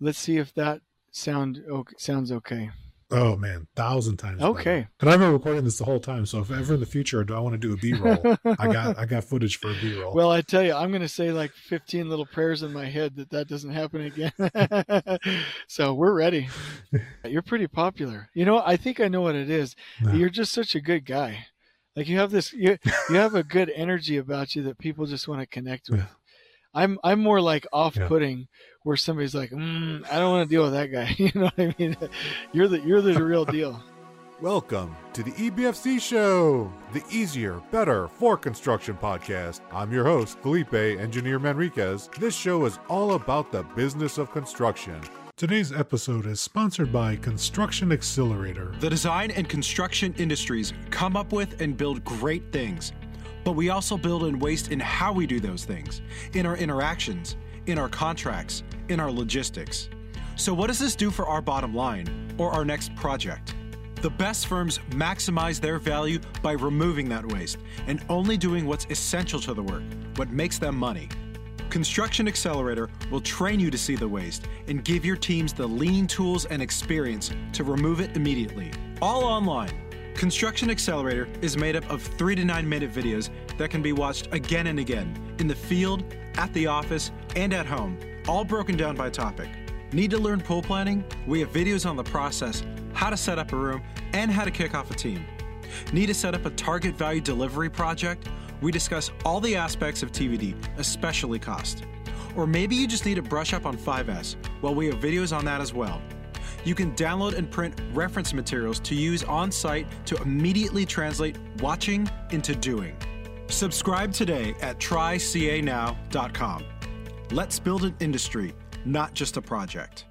let's see if that sound okay, sounds okay. Oh man, thousand times. Okay. better. And I've been recording this the whole time. So if ever in the future do I want to do a B roll, I got I got footage for a B roll. Well, I tell you, I'm going to say like 15 little prayers in my head that that doesn't happen again. so we're ready. You're pretty popular. You know, I think I know what it is. No. You're just such a good guy. Like you have this, you you have a good energy about you that people just want to connect with. Yeah. I'm I'm more like off-putting, where somebody's like, mm, I don't want to deal with that guy. You know what I mean? You're the you're the real deal. Welcome to the EBFC Show, the easier, better for construction podcast. I'm your host, Felipe Engineer Manriquez. This show is all about the business of construction. Today's episode is sponsored by Construction Accelerator. The design and construction industries come up with and build great things, but we also build and waste in how we do those things, in our interactions, in our contracts, in our logistics. So, what does this do for our bottom line or our next project? The best firms maximize their value by removing that waste and only doing what's essential to the work, what makes them money. Construction Accelerator will train you to see the waste and give your teams the lean tools and experience to remove it immediately. All online. Construction Accelerator is made up of three to nine minute videos that can be watched again and again in the field, at the office, and at home, all broken down by topic. Need to learn pull planning? We have videos on the process, how to set up a room, and how to kick off a team. Need to set up a target value delivery project? We discuss all the aspects of TVD, especially cost. Or maybe you just need to brush up on 5S. Well, we have videos on that as well. You can download and print reference materials to use on site to immediately translate watching into doing. Subscribe today at trycanow.com. Let's build an industry, not just a project.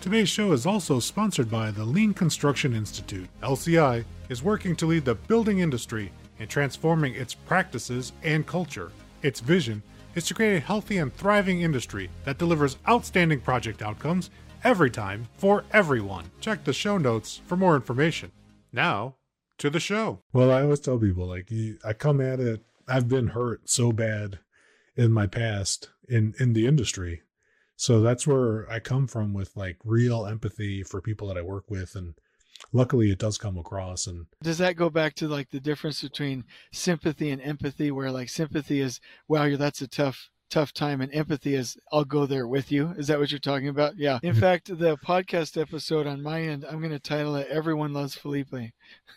Today's show is also sponsored by the Lean Construction Institute. LCI is working to lead the building industry in transforming its practices and culture. Its vision is to create a healthy and thriving industry that delivers outstanding project outcomes every time for everyone. Check the show notes for more information. Now, to the show. Well, I always tell people like I come at it. I've been hurt so bad in my past in in the industry so that's where I come from with like real empathy for people that I work with. And luckily it does come across. And Does that go back to like the difference between sympathy and empathy, where like sympathy is, wow, you're, that's a tough, tough time, and empathy is, I'll go there with you. Is that what you're talking about? Yeah. In fact, the podcast episode on my end, I'm going to title it "Everyone Loves Felipe."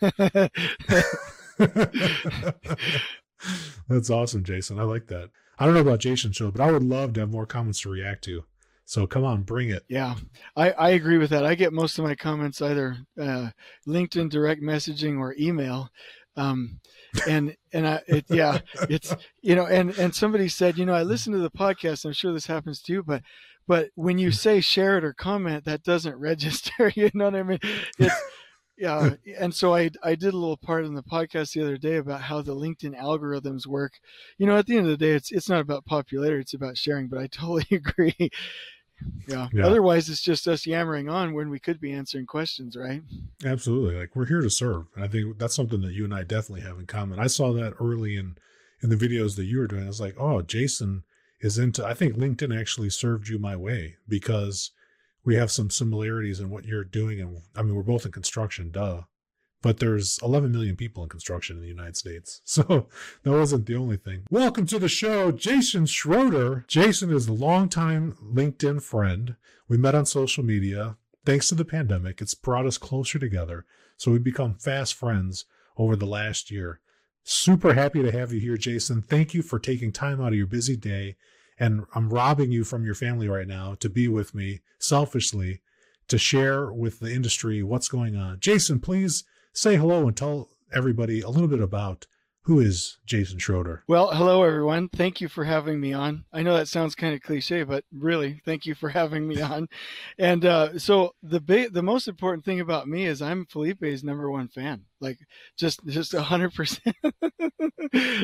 that's awesome, Jason. I like that. I don't know about Jason's show, but I would love to have more comments to react to. So come on, bring it. Yeah, I, I agree with that. I get most of my comments either uh, LinkedIn direct messaging or email. Um, and and I it, yeah it's you know and and somebody said you know I listen to the podcast I'm sure this happens to you but but when you say share it or comment that doesn't register you know what I mean? It's yeah and so I I did a little part in the podcast the other day about how the LinkedIn algorithms work. You know at the end of the day it's it's not about popularity it's about sharing but I totally agree yeah. Yeah. Otherwise, it's just us yammering on when we could be answering questions, right? Absolutely. Like we're here to serve. And I think that's something that you and I definitely have in common. I saw that early in in the videos that you were doing. I was like, oh, Jason is into I think LinkedIn actually served you my way because we have some similarities in what you're doing and I mean we're both in construction, duh. But there's 11 million people in construction in the United States. So that wasn't the only thing. Welcome to the show, Jason Schroeder. Jason is a longtime LinkedIn friend. We met on social media. Thanks to the pandemic, it's brought us closer together. So we've become fast friends over the last year. Super happy to have you here, Jason. Thank you for taking time out of your busy day. And I'm robbing you from your family right now to be with me selfishly to share with the industry what's going on. Jason, please say hello and tell everybody a little bit about who is Jason Schroeder. Well, hello everyone. Thank you for having me on. I know that sounds kind of cliche, but really, thank you for having me on. And uh, so the the most important thing about me is I'm Felipe's number one fan. Like just just a hundred percent.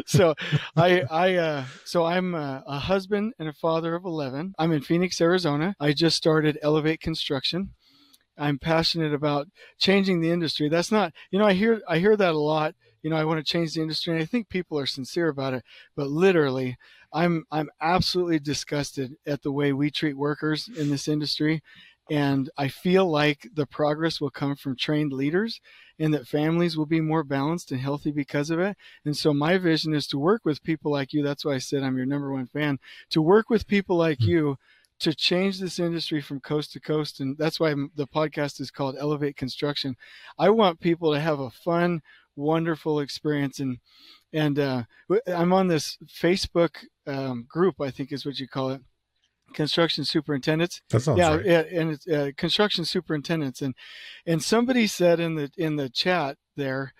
So I I uh, so I'm a, a husband and a father of eleven. I'm in Phoenix, Arizona. I just started Elevate Construction. I'm passionate about changing the industry. That's not, you know, I hear I hear that a lot you know, I want to change the industry. And I think people are sincere about it, but literally, I'm I'm absolutely disgusted at the way we treat workers in this industry. And I feel like the progress will come from trained leaders and that families will be more balanced and healthy because of it. And so my vision is to work with people like you. That's why I said I'm your number one fan. To work with people like hmm. you to change this industry from coast to coast. And that's why the podcast is called Elevate Construction. I want people to have a fun, wonderful experience. And and uh, I'm on this Facebook um, group, I think is what you call it, construction superintendents. That sounds yeah, right. Yeah, and it's uh, construction superintendents, and and somebody said in the in the chat there,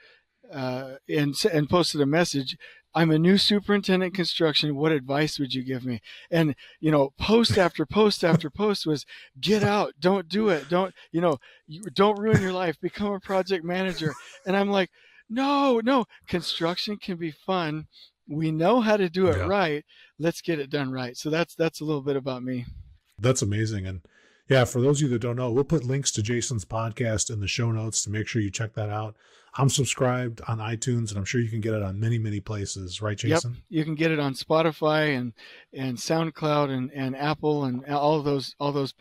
uh, and and posted a message. I'm a new superintendent construction. What advice would you give me? And you know, post after post after post was get out, don't do it, don't you know, you, don't ruin your life, become a project manager. And I'm like, no, no, construction can be fun. We know how to do it yeah. right. Let's get it done right. So that's that's a little bit about me. That's amazing. And yeah for those of you that don't know we'll put links to jason's podcast in the show notes to make sure you check that out I'm subscribed on iTunes, and I'm sure you can get it on many, many places, right, Jason? Yep, you can get it on Spotify and and SoundCloud and, and Apple and all of those all those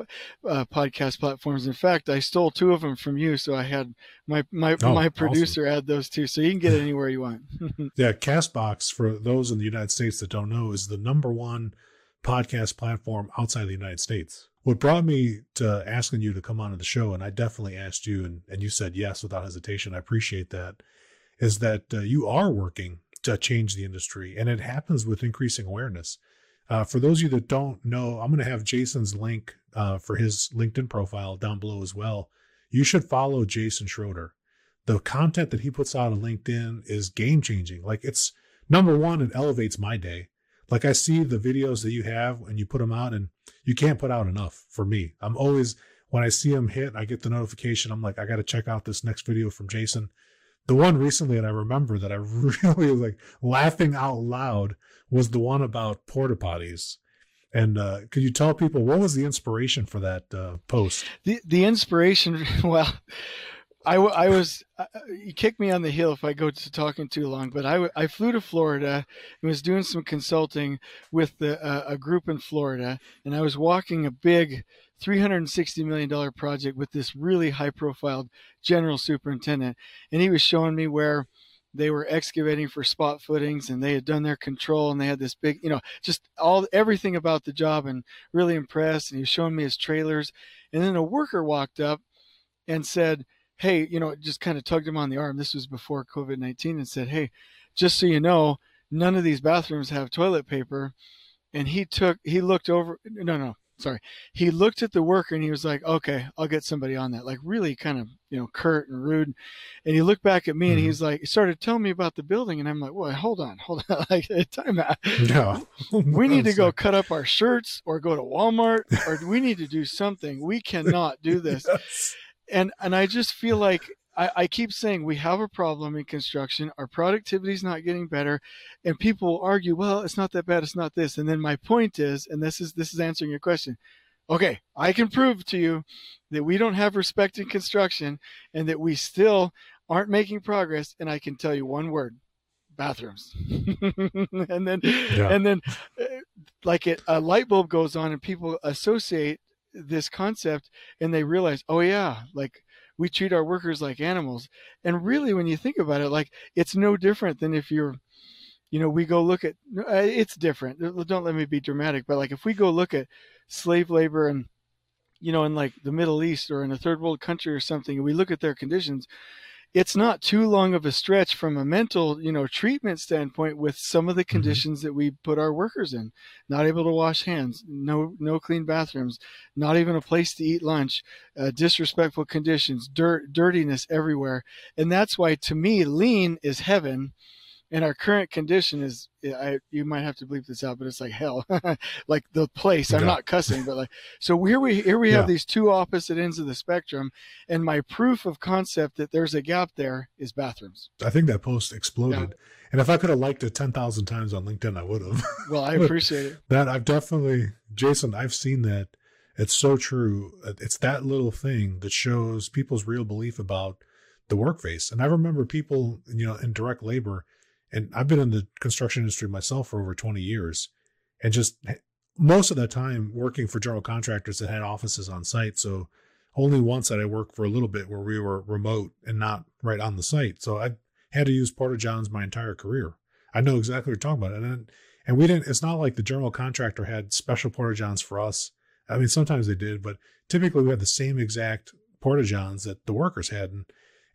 uh, podcast platforms. In fact, I stole two of them from you, so I had my my oh, my producer awesome. add those two, so you can get it anywhere you want. yeah, Castbox for those in the United States that don't know is the number one podcast platform outside of the United States what brought me to asking you to come on to the show, and I definitely asked you, and, and you said yes without hesitation. I appreciate that. Is that uh, you are working to change the industry, and it happens with increasing awareness. Uh, for those of you that don't know, I'm going to have Jason's link uh, for his LinkedIn profile down below as well. You should follow Jason Schroeder. The content that he puts out on LinkedIn is game changing. Like it's number one, it elevates my day. Like I see the videos that you have and you put them out and you can't put out enough for me. I'm always, when I see them hit, I get the notification. I'm like, I got to check out this next video from Jason. The one recently that I remember that I really was like laughing out loud was the one about porta potties. And uh, could you tell people what was the inspiration for that uh, post? The the inspiration, well, I, I was uh, you kick me on the heel if I go to talking too long, but I, I flew to Florida and was doing some consulting with the, uh, a group in Florida, and I was walking a big 360 million dollar project with this really high profile general superintendent, and he was showing me where they were excavating for spot footings and they had done their control and they had this big you know just all everything about the job and really impressed and he was showing me his trailers and then a worker walked up and said hey, you know, just kind of tugged him on the arm. This was before COVID 19 and said, hey, just so you know, none of these bathrooms have toilet paper. And he took, he looked over, no, no, sorry. He looked at the worker and he was like, okay, I'll get somebody on that. Like really kind of, you know, curt and rude. And he looked back at me mm-hmm. and he's like, he started telling me about the building. And I'm like, well, hold on, hold on. like, time out. No. we need to go cut up our shirts or go to Walmart or we need to do something. We cannot do this. yes and and I just feel like I, I, keep saying we have a problem in construction. Our productivity is not getting better, and people will argue, well, it's not that bad, it's not this. And then my point is, and this is this is answering your question. Okay, I can prove to you that we don't have respect in construction, and that we still aren't making progress. And I can tell you one word: bathrooms. and then yeah. and then, uh, like it, a light bulb goes on, and people associate this concept and they realize, oh yeah, like we treat our workers like animals. And really, when you think about it, like it's no different than if you're, you know, we go look at uh, it's different. Don't let me be dramatic, but like if we go look at slave labor and, you know, in like the Middle East or in a third world country or something, and we look at their conditions, it's not too long of a stretch from a mental, you know, treatment standpoint with some of the mm-hmm. conditions mm-hmm. that we put our workers in. Not able to wash hands, no no clean bathrooms, not even a place to eat lunch, uh, disrespectful conditions, dirt, dirtiness everywhere. And that's why to me lean is heaven and our current condition is I, you might have to bleep this out but it's like hell. Like the place i'm yeah. not cussing but like so here we here we have these two opposite ends of the spectrum and my proof of concept that there's a gap there is bathrooms. I think that post exploded. Yeah. and if i could have liked it 10,000 times on linkedin i would have well i appreciate it. that i've definitely jason i've seen that. It's so true. It's that little thing that shows people's real belief about the work face. And I remember people, you know, in direct labor, and I've been in the construction industry myself for over 20 years, and just most of that time working for general contractors that had offices on site. So only once that I worked for a little bit where we were remote and not right on the site. So I had to use porta johns my entire career. I know exactly what you're talking about. And and we didn't, it's not like the general contractor had special porta johns for us. I mean, sometimes they did, but typically we had the same exact porta johns that the workers had. And,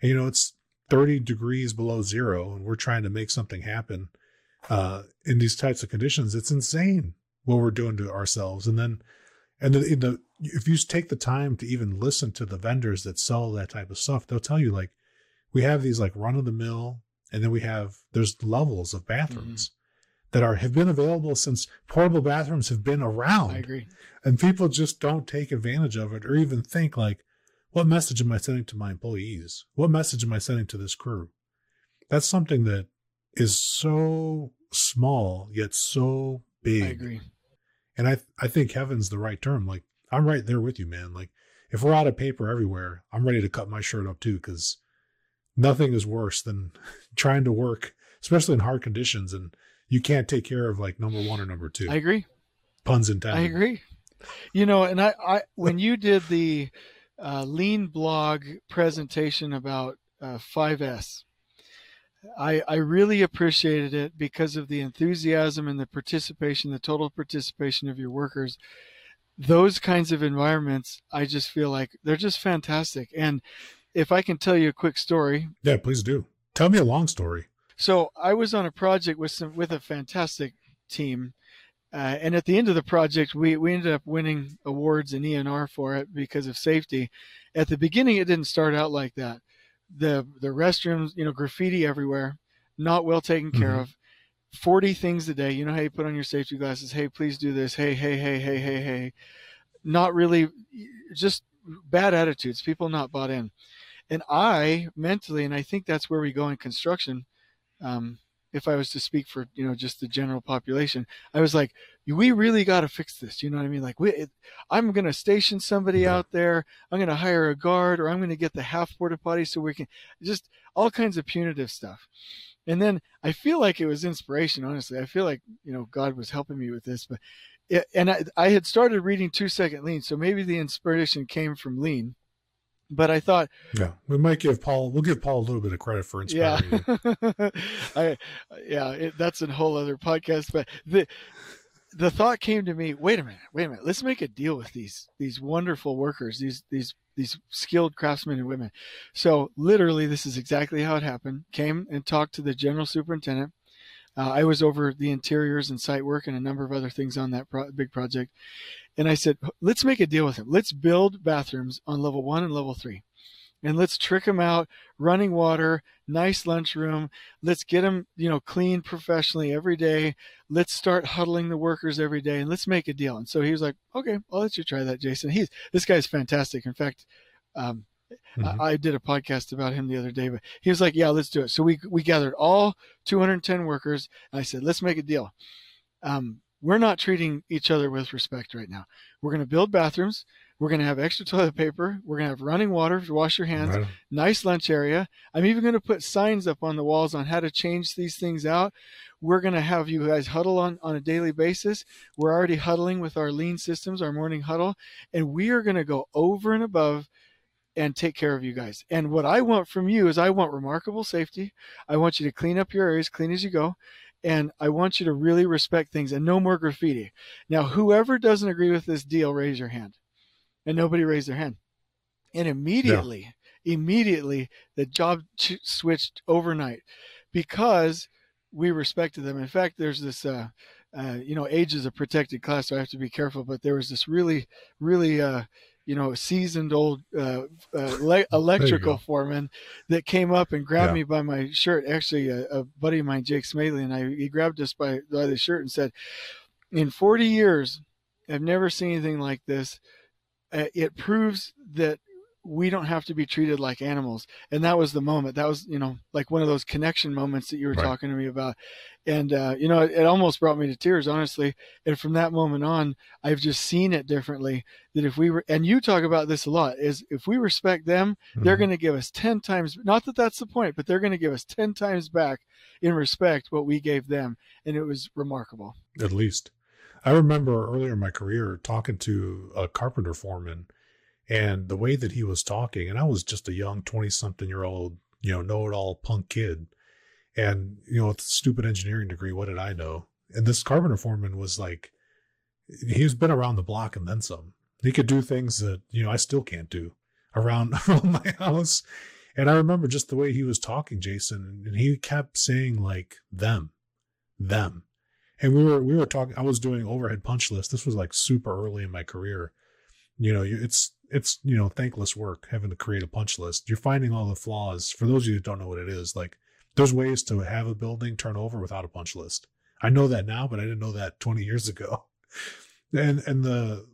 and, you know, it's 30 degrees below zero and we're trying to make something happen uh, in these types of conditions. It's insane what we're doing to ourselves. And then, and the, the, if you take the time to even listen to the vendors that sell that type of stuff, they'll tell you like, we have these like run of the mill, and then we have, there's levels of bathrooms. Mm-hmm that are have been available since portable bathrooms have been around. I agree. And people just don't take advantage of it or even think like, what message am I sending to my employees? What message am I sending to this crew? That's something that is so small yet so big. I agree. And I I think heaven's the right term. Like I'm right there with you, man. Like if we're out of paper everywhere, I'm ready to cut my shirt up too because nothing is worse than trying to work, especially in hard conditions and you can't take care of like number one or number two. I agree. Puns intended. I agree. You know, and I, I when you did the uh, lean blog presentation about uh, 5S, I, I really appreciated it because of the enthusiasm and the participation, the total participation of your workers. Those kinds of environments, I just feel like they're just fantastic. And if I can tell you a quick story. Yeah, please do. Tell me a long story. So I was on a project with some with a fantastic team, uh, and at the end of the project, we we ended up winning awards and ENR for it because of safety. At the beginning, it didn't start out like that. the The restrooms, you know, graffiti everywhere, not well taken care mm-hmm. of. 40 things a day. You know how you put on your safety glasses. Hey, please do this. Hey, hey, hey, hey, hey, hey. Not really, just bad attitudes. People not bought in. And I mentally, and I think that's where we go in construction um, if I was to speak for you know just the general population, I was like, we really got to fix this. You know what I mean? Like, we, it, I'm going to station somebody yeah. out there. I'm going to hire a guard, or I'm going to get the half porta potty so we can just all kinds of punitive stuff. And then I feel like it was inspiration. Honestly, I feel like you know God was helping me with this, but it, and I, I had started reading Two Second Lean, so maybe the inspiration came from Lean but I thought, yeah, we might give Paul. We'll give Paul a little bit of credit for inspiring. Yeah, I, yeah, it, that's a whole other podcast. But the the thought came to me. Wait a minute, wait a minute. Let's make a deal with these these wonderful workers, these these these skilled craftsmen and women. So literally, this is exactly how it happened. Came and talked to the general superintendent. Uh, I was over the interiors and site work and a number of other things on that pro- big project. And I said, let's make a deal with him. Let's build bathrooms on level one and level three. And let's trick him out, running water, nice lunchroom. Let's get him, you know, clean professionally every day. Let's start huddling the workers every day and let's make a deal. And so he was like, okay, I'll let you try that, Jason. He's, this guy's fantastic. In fact, um, Mm-hmm. I, did a podcast about him the other day, but he was like, "Yeah, let's do it." So we we gathered all 210 workers, and I said, "Let's make a deal. Um, we're not treating each other with respect right now. We're going to build bathrooms. We're going to have extra toilet paper. We're going to have running water to wash your hands. Right. Nice lunch area. I'm even going to put signs up on the walls on how to change these things out. We're going to have you guys huddle on, on a daily basis. We're already huddling with our lean systems, our morning huddle, and we are going to go over and above and take care of you guys. And what I want from you is I want remarkable safety. I want you to clean up your areas, clean as you go. And I want you to really respect things and no more graffiti. Now, whoever doesn't agree with this deal, raise your hand. And nobody raised their hand. And immediately, immediately, the job ch- switched overnight because we respected them. In fact, there's this, uh, uh, you know, age is a protected class, so I have to be careful. But there was this really, really, uh, you know, seasoned old uh, uh, le- electrical foreman that came up and grabbed yeah. me by my shirt. Actually, a, a, buddy of mine, Jake Smedley, and I, he grabbed us by, by the shirt and said, "In 40 years, I've never seen anything like this. Uh, it proves that we don't have to be treated like animals. And that was the moment. That was you know like one of those connection moments that you were Right. talking to me about. And uh, you know it, it almost brought me to tears honestly. And from that moment on i've just seen it differently. That if we were and you talk about this a lot is if we respect them they're Mhm. going to give us 10 times not that that's the point but they're going to give us 10 times back in respect what we gave them. And it was remarkable. At least. I remember earlier in my career talking to a carpenter foreman and the way that he was talking, and I was just a young 20 something year old, you know, know it all punk kid. And, you know, with a stupid engineering degree, what did I know? And this carpenter foreman was like, he's been around the block and then some. He could do things that, you know, I still can't do around, around my house. And I remember just the way he was talking, Jason, and he kept saying like them, them. And we were we were talking. I was doing overhead punch list. This was like super early in my career. You know, it's it's you know thankless work having to create a punch list. You're finding all the flaws. For those of you who don't know what it is, like there's ways to have a building turn over without a punch list. I know that now, but I didn't know that 20 years ago. And and the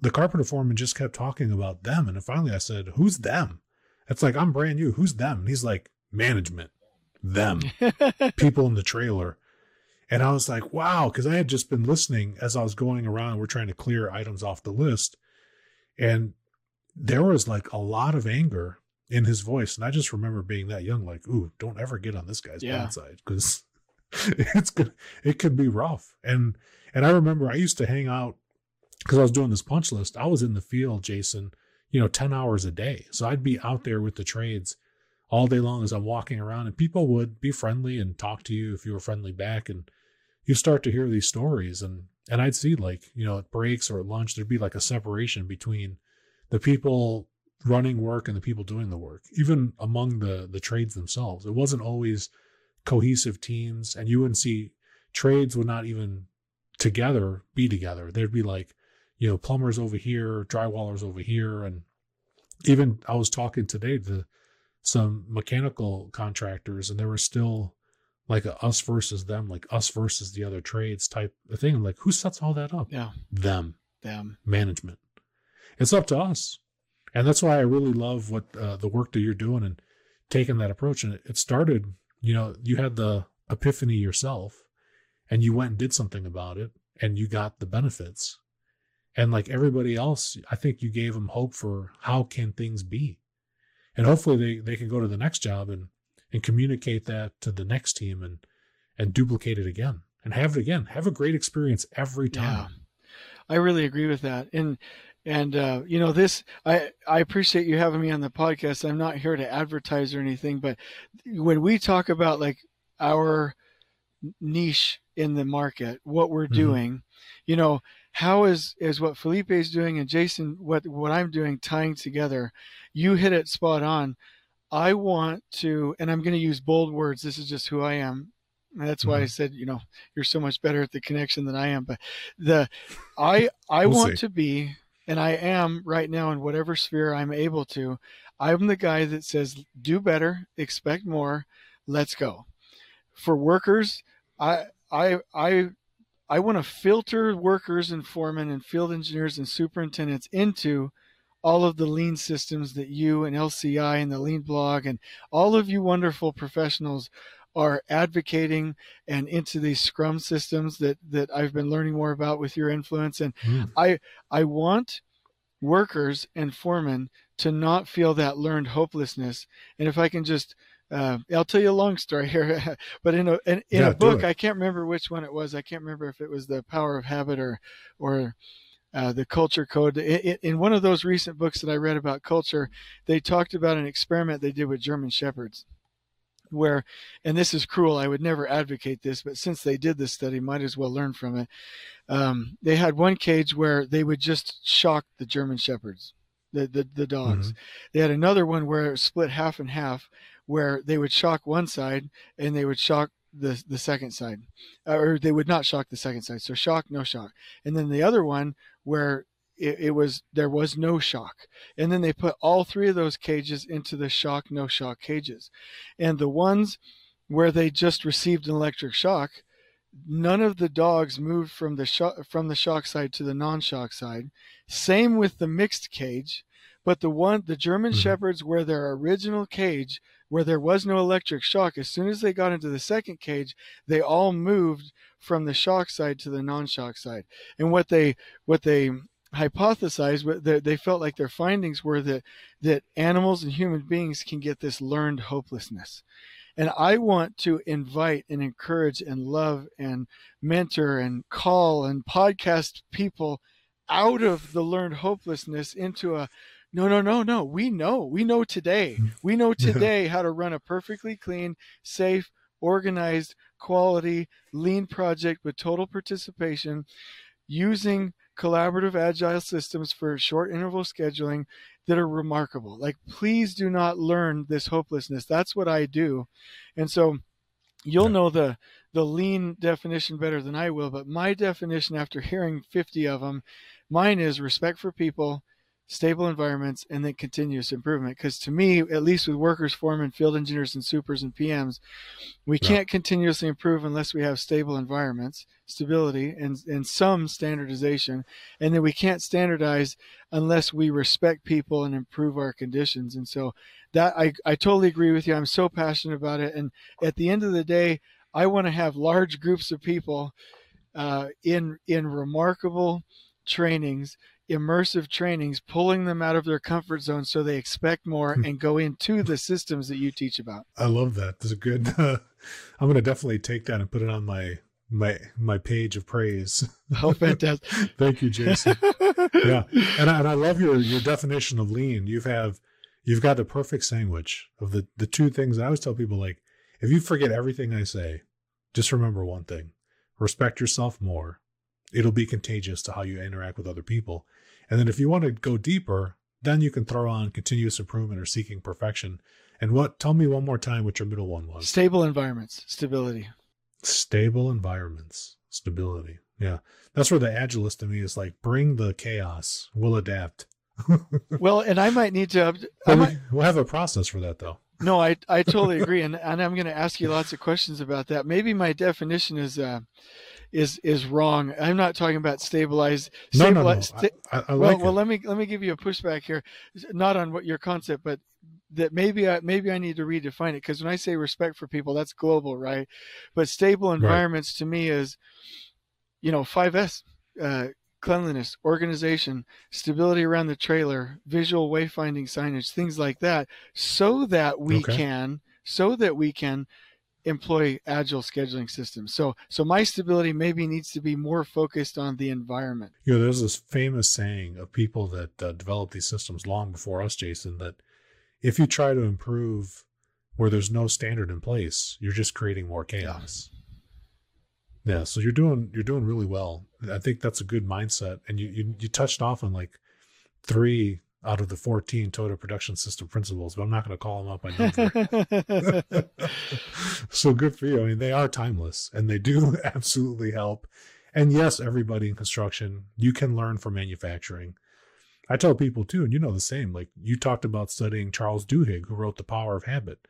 the carpenter foreman just kept talking about them, and finally I said, "Who's them?" It's like I'm brand new. Who's them? And he's like, "Management, them." people in the trailer. And I was like, wow, because I had just been listening as I was going around. We're trying to clear items off the list. And there was like a lot of anger in his voice. And I just remember being that young, like, ooh, don't ever get on this guy's Yeah. bad side because it's good. It could be rough. And, and I remember I used to hang out because I was doing this punch list. I was in the field, Jason, you know, 10 hours a day. So I'd be out mm-hmm. there with the trades all day long as I'm walking around, and people would be friendly and talk to you if you were friendly back. And you start to hear these stories, and and I'd see like you know at breaks or at lunch there'd be like a separation between the people running work and the people doing the work, even among the the trades themselves. It wasn't always cohesive teams, and you wouldn't see trades would not even together be together. There'd be like you know plumbers over here, drywallers over here, and even I was talking today to some mechanical contractors and there was still like a us versus them like us versus the other trades type of thing. I'm like who sets all that up? Yeah. Them. Them. Management it's up to us. And that's why i really love what uh, the work that you're doing and taking that approach. And it, started you know you had the epiphany yourself and you went and did something about it and you got the benefits. And like everybody else i think you gave them hope for how can things be? And hopefully they, they can go to the next job and and communicate that to the next team and and duplicate it again and have it again. Have a great experience every time. Yeah, time. I really agree with that. And and uh, you know this, I I appreciate you having me on the podcast. I'm not here to advertise or anything, but when we talk about like our niche in the market, what we're Mhm. doing, you know, how is is what Felipe is doing and Jason what what I'm doing tying together? You hit it spot on. I want to, and I'm going to use bold words. This is just who I am. And that's why I Mhm. said, you know, you're so much better at the connection than I am. But the, I, I We'll want see. to be, and I am right now in whatever sphere I'm able to. I'm the guy that says, do better, expect more, let's go. For workers, I, I, I, I want to filter workers and foremen and field engineers and superintendents into all of the lean systems that you and LCI and the lean blog and all of you wonderful professionals are advocating and into these scrum systems that that I've been learning more about with your influence and Mm. I I want workers and foremen to not feel that learned hopelessness and if I can just uh, I'll tell you a long story here, but in a in, in Yeah, a book. I can't remember which one it was. I can't remember if it was the Power of Habit or or uh, the Culture Code. It, it, in one of those recent books that I read about culture, they talked about an experiment they did with German shepherds, where, and this is cruel. I would never advocate this, but since they did this study, might as well learn from it. Um, they had one cage where they would just shock the German shepherds, the the, the dogs. They had another one where it was split half and half, where they would shock one side and they would shock the the second side, Uh, or they would not shock the second side. So shock, no shock, and then the other one where it, it was there was no shock, and then they put all three of those cages into the shock, no shock cages, and the ones where they just received an electric shock, none of the dogs moved from the shock from the shock side to the non-shock side. Same with the mixed cage, But the one, the German Mhm. Shepherds, where their original cage, where there was no electric shock, as soon as they got into the second cage, they all moved from the shock side to the non-shock side. And what they what they hypothesized, they, they felt like their findings were that that animals and human beings can get this learned hopelessness. And I want to invite and encourage and love and mentor and call and podcast people out of the learned hopelessness into a no, no, no, no. We know. We know today. We know today how to run a perfectly clean, safe, organized, quality, lean project with total participation using collaborative agile systems for short interval scheduling that are remarkable. Like, please do not learn this hopelessness. That's what I do. And so you'll Yeah. know the the lean definition better than I will, but my definition after hearing 50 of them, mine is respect for people, stable environments, and then continuous improvement. Because to me, at least with workers, foremen, field engineers, and supers and PMs, we Yeah. can't continuously improve unless we have stable environments, stability, and, and some standardization. And then we can't standardize unless we respect people and improve our conditions. And so that I, I totally agree with you. I'm so passionate about it. And at the end of the day, I want to have large groups of people uh, in in remarkable trainings, immersive trainings, pulling them out of their comfort zone so they expect more and go into the systems that you teach about. I love that. That's a good. Uh, I'm going to definitely take that and put it on my my my page of praise. How fantastic! Thank you, Jason. yeah, and I, and I love your your definition of lean. You've have you've got the perfect sandwich of the the two things. I always tell people like, if you forget everything I say, just remember one thing: respect yourself more. It'll be contagious to how you interact with other people. And then if you want to go deeper, then you can throw on continuous improvement or seeking perfection. And what? Tell me one more time what your middle one was. Stable environments, stability. Stable environments, stability. Yeah, that's where the agilist to me is like, bring the chaos. We'll adapt. Well, and I might need to. up- might, we, we'll have a process for that though. no, I I totally agree, and and I'm going to ask you lots of questions about that. Maybe my definition is uh is is wrong. I'm not talking about stabilized. No, no, no. sta- I, I, I well, like well, it. let me let me give you a pushback here, not on what your concept, but that maybe I maybe I need to redefine it because when I say respect for people, that's global, right? But stable environments to me is, you know, five S, uh, cleanliness, organization, stability around the trailer, visual wayfinding signage, things like that, so that we Okay. can so that we can employ agile scheduling systems. So so my stability maybe needs to be more focused on the environment. You know, there's this famous saying of people that uh, developed these systems long before us, Jason, that if you try to improve where there's no standard in place, you're just creating more chaos. Yeah, so you're doing you're doing really well. I think that's a good mindset, and you you, you touched off on like three out of the 14 Toyota production system principles, but I'm not going to call them out by number. so good for you. I mean, they are timeless and they do absolutely help. And yes, everybody in construction, you can learn from manufacturing. I tell people too, and you know the same. Like you talked about studying Charles Duhigg, who wrote The Power of Habit,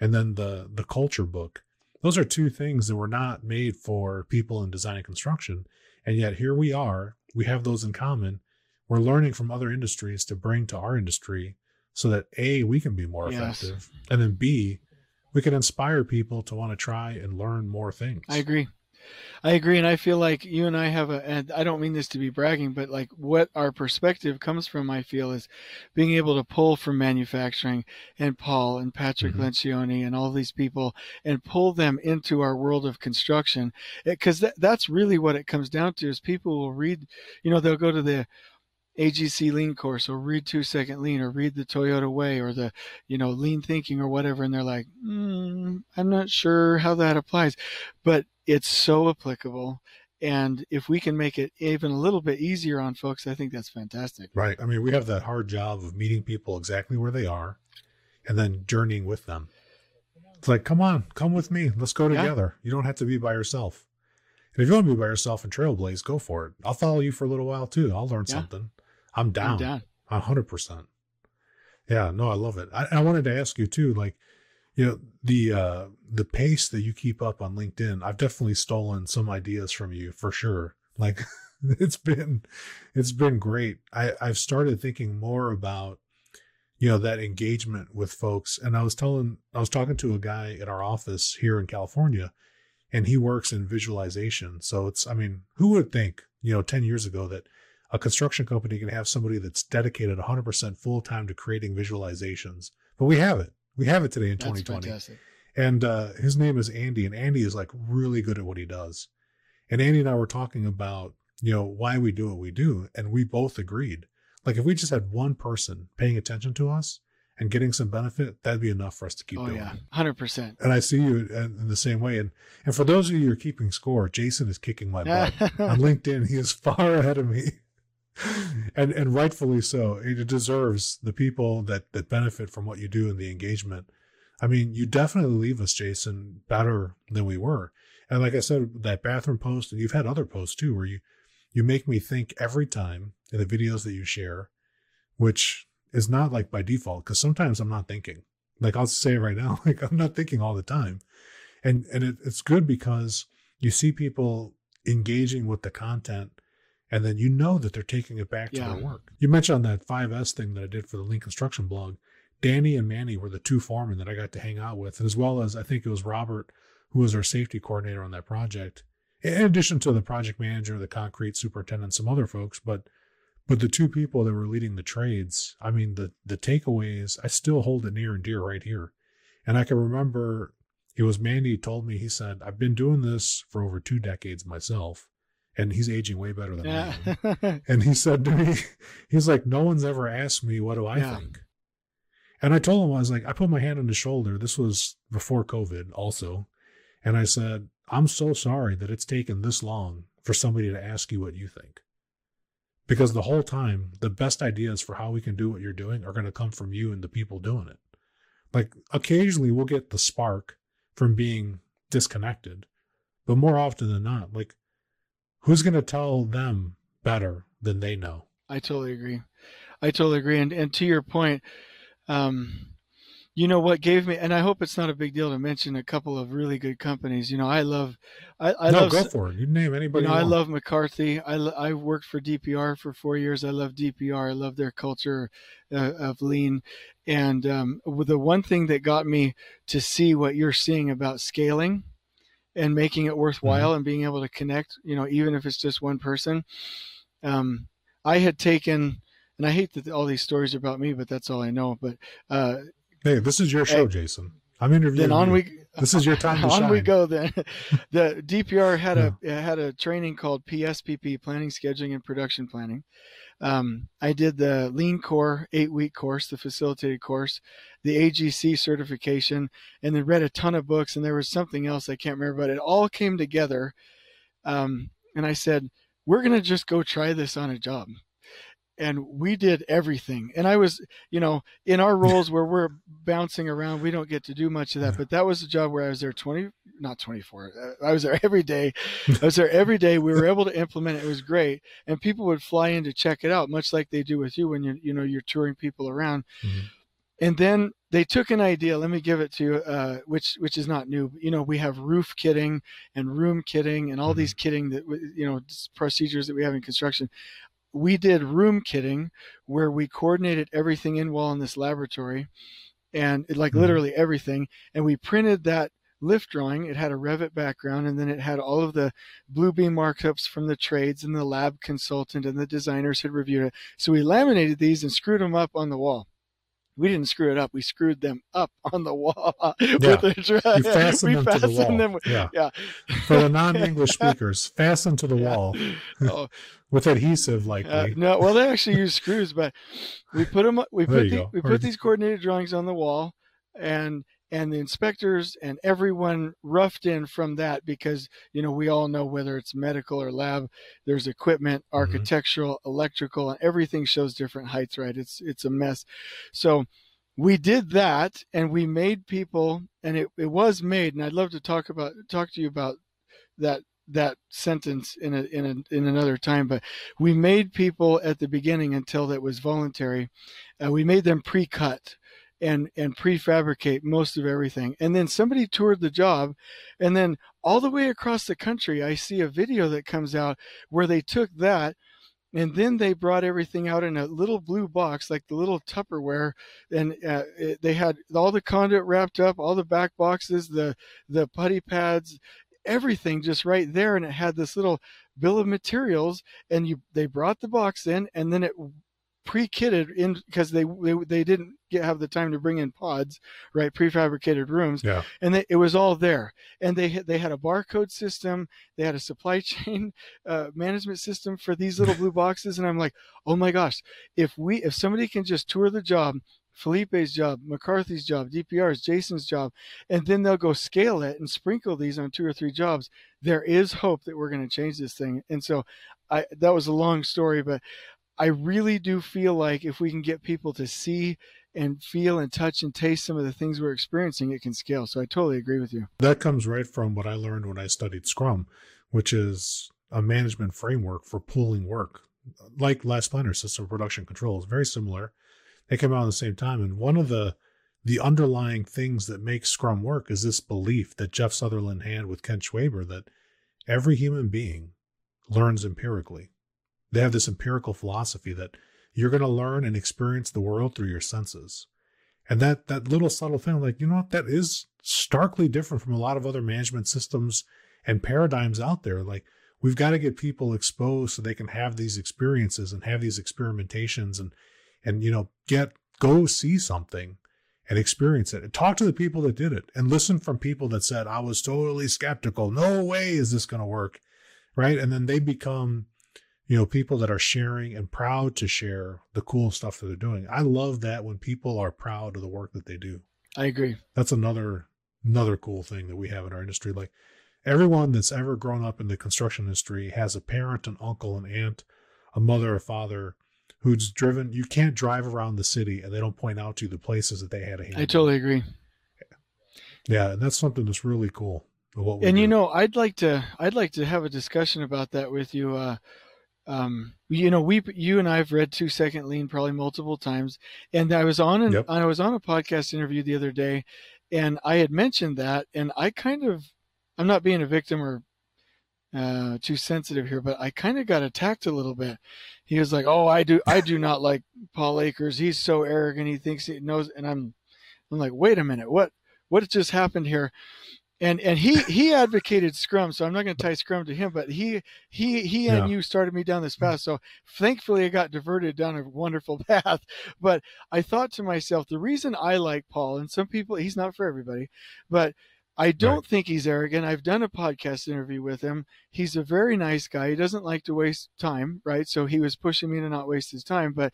and then the the Culture book. Those are two things that were not made for people in design and construction, and yet here we are. We have those in common. We're learning from other industries to bring to our industry, so that a we can be more Yes. effective, and then b we can inspire people to want to try and learn more things. I agree. I agree, and I feel like you and I have a. And I don't mean this to be bragging, but like what our perspective comes from, I feel, is being able to pull from manufacturing and Paul and Patrick Mhm. Lencioni and all these people and pull them into our world of construction, because that, that's really what it comes down to. Is people will read, you know, they'll go to the AGC lean course or read two second lean or read the Toyota way or the, you know, lean thinking or whatever. And they're like, mm, I'm not sure how that applies, but it's so applicable. And if we can make it even a little bit easier on folks, I think that's fantastic. Right. I mean, we have that hard job of meeting people exactly where they are and then journeying with them. It's like, come on, come with me. Let's go Yeah. together. You don't have to be by yourself. And if you want to be by yourself and trailblaze, go for it. I'll follow you for a little while too. I'll learn Yeah. something. I'm down. I'm down. A hundred percent. Yeah, no, I love it. I, I wanted to ask you too, like, you know, the uh the pace that you keep up on LinkedIn, I've definitely stolen some ideas from you for sure. Like it's been it's been great. I, I've started thinking more about you know that engagement with folks and i was telling i was talking to a guy at our office here in california and he works in visualization so it's i mean who would think you know 10 years ago that a construction company can have somebody that's dedicated 100% full time to creating visualizations but we have it we have it today in 2020 and uh, his name is andy and andy is like really good at what he does and andy and i were talking about you know why we do what we do and we both agreed like if we just had one person paying attention to us and getting some benefit, that'd be enough for us to keep oh, doing. yeah, hundred percent. And I see you in the same way. And and for those of you who are keeping score, Jason is kicking my butt on LinkedIn. He is far ahead of me, and and rightfully so. It deserves the people that that benefit from what you do and the engagement. I mean, you definitely leave us, Jason, better than we were. And like I said, that bathroom post, and you've had other posts too, where you you make me think every time in the videos that you share, which is not like by default, because sometimes I'm not thinking. Like I'll say right now, like I'm not thinking all the time. And and it, it's good because you see people engaging with the content and then you know that they're taking it back yeah. to their work. You mentioned on that 5S thing that I did for the Lean Construction blog. Danny and Manny were the two foremen that I got to hang out with, as well as I think it was Robert, who was our safety coordinator on that project in addition to the project manager, the concrete superintendent, some other folks, but but the two people that were leading the trades, I mean the the takeaways, I still hold it near and dear right here. And I can remember it was Mandy told me, he said, I've been doing this for over two decades myself. And he's aging way better than yeah. I am. and he said to me, he's like, no one's ever asked me, what do I yeah. think? And I told him, I was like, I put my hand on his shoulder. This was before COVID also. And I said, I'm so sorry that it's taken this long for somebody to ask you what you think. Because the whole time, the best ideas for how we can do what you're doing are going to come from you and the people doing it. Like occasionally we'll get the spark from being disconnected, but more often than not, like who's going to tell them better than they know? I totally agree. I totally agree. And, and to your point, um, you know what gave me and i hope it's not a big deal to mention a couple of really good companies. You know i love i, I no, love go for it. You name anybody you know, i love mccarthy. I i worked for dpr for four years. I love dpr i love their culture uh, of lean. And um, the one thing that got me to see what you're seeing about scaling and making it worthwhile mm-hmm. and being able to connect you know even if it's just one person um, i had taken and i hate that all these stories are about me but that's all i know but uh, Hey, this is your show, hey, Jason. I'm interviewing. Then on you. we. This is your time to on shine. we go. Then, the DPR had a had a training called PSPP, Planning, Scheduling, and Production Planning. Um, I did the Lean Core eight week course, the facilitated course, the AGC certification, and then read a ton of books. And there was something else I can't remember, but it all came together. Um, and I said, "We're gonna just go try this on a job." And we did everything. And I was, you know, in our roles where we're bouncing around, we don't get to do much of that. But that was a job where I was there 20, not 24. Uh, I was there every day. I was there every day. We were able to implement it. It was great. And people would fly in to check it out, much like they do with you when you you know, you're touring people around. Mm-hmm. And then they took an idea. Let me give it to you, uh, which which is not new. You know, we have roof kitting and room kitting and all mm-hmm. these kitting that you know procedures that we have in construction we did room kitting where we coordinated everything in wall in this laboratory and it, like mm-hmm. literally everything and we printed that lift drawing. It had a revit background and then it had all of the Bluebeam markups from the trades and the lab consultant and the designers had reviewed it. So we laminated these and screwed them up on the wall we didn't screw it up. We screwed them up on the wall yeah. with the dry. You fastened we them fastened to the wall. Them, yeah. yeah. For the non-English speakers, fasten to the yeah. wall oh. with adhesive, likely. Uh, no, well, they actually use screws, but we put them. We put the, we put these coordinated drawings on the wall, and and the inspectors and everyone roughed in from that because you know we all know whether it's medical or lab there's equipment mm-hmm. architectural mm-hmm. electrical and everything shows different heights right it's it's a mess so we did that and we made people and it, it was made and i'd love to talk about talk to you about that that sentence in a, in a, in another time but we made people at the beginning until that was voluntary uh, we made them pre-cut and and prefabricate most of everything. And then somebody toured the job, and then all the way across the country, I see a video that comes out where they took that and then they brought everything out in a little blue box like the little tupperware and uh, it, they had all the conduit wrapped up all the back boxes the the putty pads everything just right there and it had this little bill of materials and you they brought the box in and then it pre-kitted in because they, they they didn't get have the time to bring in pods right? Prefabricated rooms. Yeah. and they, it was all there. And they had- they had a barcode system. They had a supply chain uh, management system for these little blue boxes. And i'm like oh my gosh. If we if somebody can just tour the job felipe's job mccarthy's job dpr's jason's job and then they'll go scale it and sprinkle these on two or three jobs there is hope that we're going to change this thing. And so i that was a long story but I really do feel like if we can get people to see and feel and touch and taste some of the things we're experiencing, it can scale. So I totally agree with you. That comes right from what I learned when I studied Scrum, which is a management framework for pooling work, like Last Planner System Production Controls, very similar. They came out at the same time, and one of the the underlying things that makes Scrum work is this belief that Jeff Sutherland had with Ken Schwaber that every human being learns empirically. They have this empirical philosophy that you're going to learn and experience the world through your senses. And that that little subtle thing, like, you know what, that is starkly different from a lot of other management systems and paradigms out there. Like, we've got to get people exposed so they can have these experiences and have these experimentations and and you know, get go see something and experience it. And talk to the people that did it and listen from people that said, I was totally skeptical. No way is this going to work. Right. And then they become you know, people that are sharing and proud to share the cool stuff that they're doing. I love that when people are proud of the work that they do. I agree. That's another another cool thing that we have in our industry. Like everyone that's ever grown up in the construction industry has a parent, an uncle, an aunt, a mother, a father who's driven. You can't drive around the city and they don't point out to you the places that they had a hand. I in. totally agree. Yeah, and that's something that's really cool. of What we And you know, I'd like to I'd like to have a discussion about that with you. Uh, um, you know, we you and I've read Two Second Lean probably multiple times, and I was on an Yep. I was on a podcast interview the other day, and I had mentioned that, and I kind of I'm not being a victim or uh, too sensitive here, but I kind of got attacked a little bit. He was like, "Oh, I do I do not like Paul Akers. He's so arrogant. He thinks he knows." And I'm I'm like, "Wait a minute. What what just happened here?" And and he he advocated scrum so i'm not going to tie scrum to him but he he he Yeah. and you started me down this path so thankfully i got diverted down a wonderful path but i thought to myself the reason i like paul and some people he's not for everybody but I don't Right. think he's arrogant. I've done a podcast interview with him. He's a very nice guy. He doesn't like to waste time, right? So he was pushing me to not waste his time. But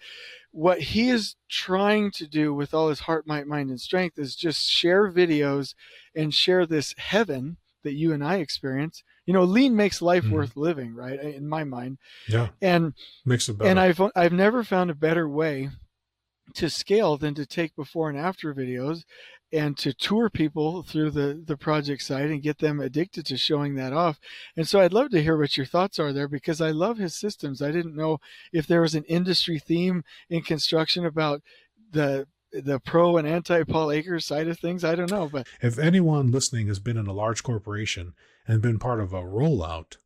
what he is trying to do with all his heart, might, mind, and strength is just share videos and share this heaven that you and I experience. You know, lean makes life Mhm. worth living, right? In my mind. yeah, And makes it better. and I've I've never found a better way to scale than to take before and after videos and to tour people through the the project site and get them addicted to showing that off. And so I'd love to hear what your thoughts are there because I love his systems. I didn't know if there was an industry theme in construction about the the pro and anti Paul Akers side of things. I don't know, but if anyone listening has been in a large corporation and been part of a rollout,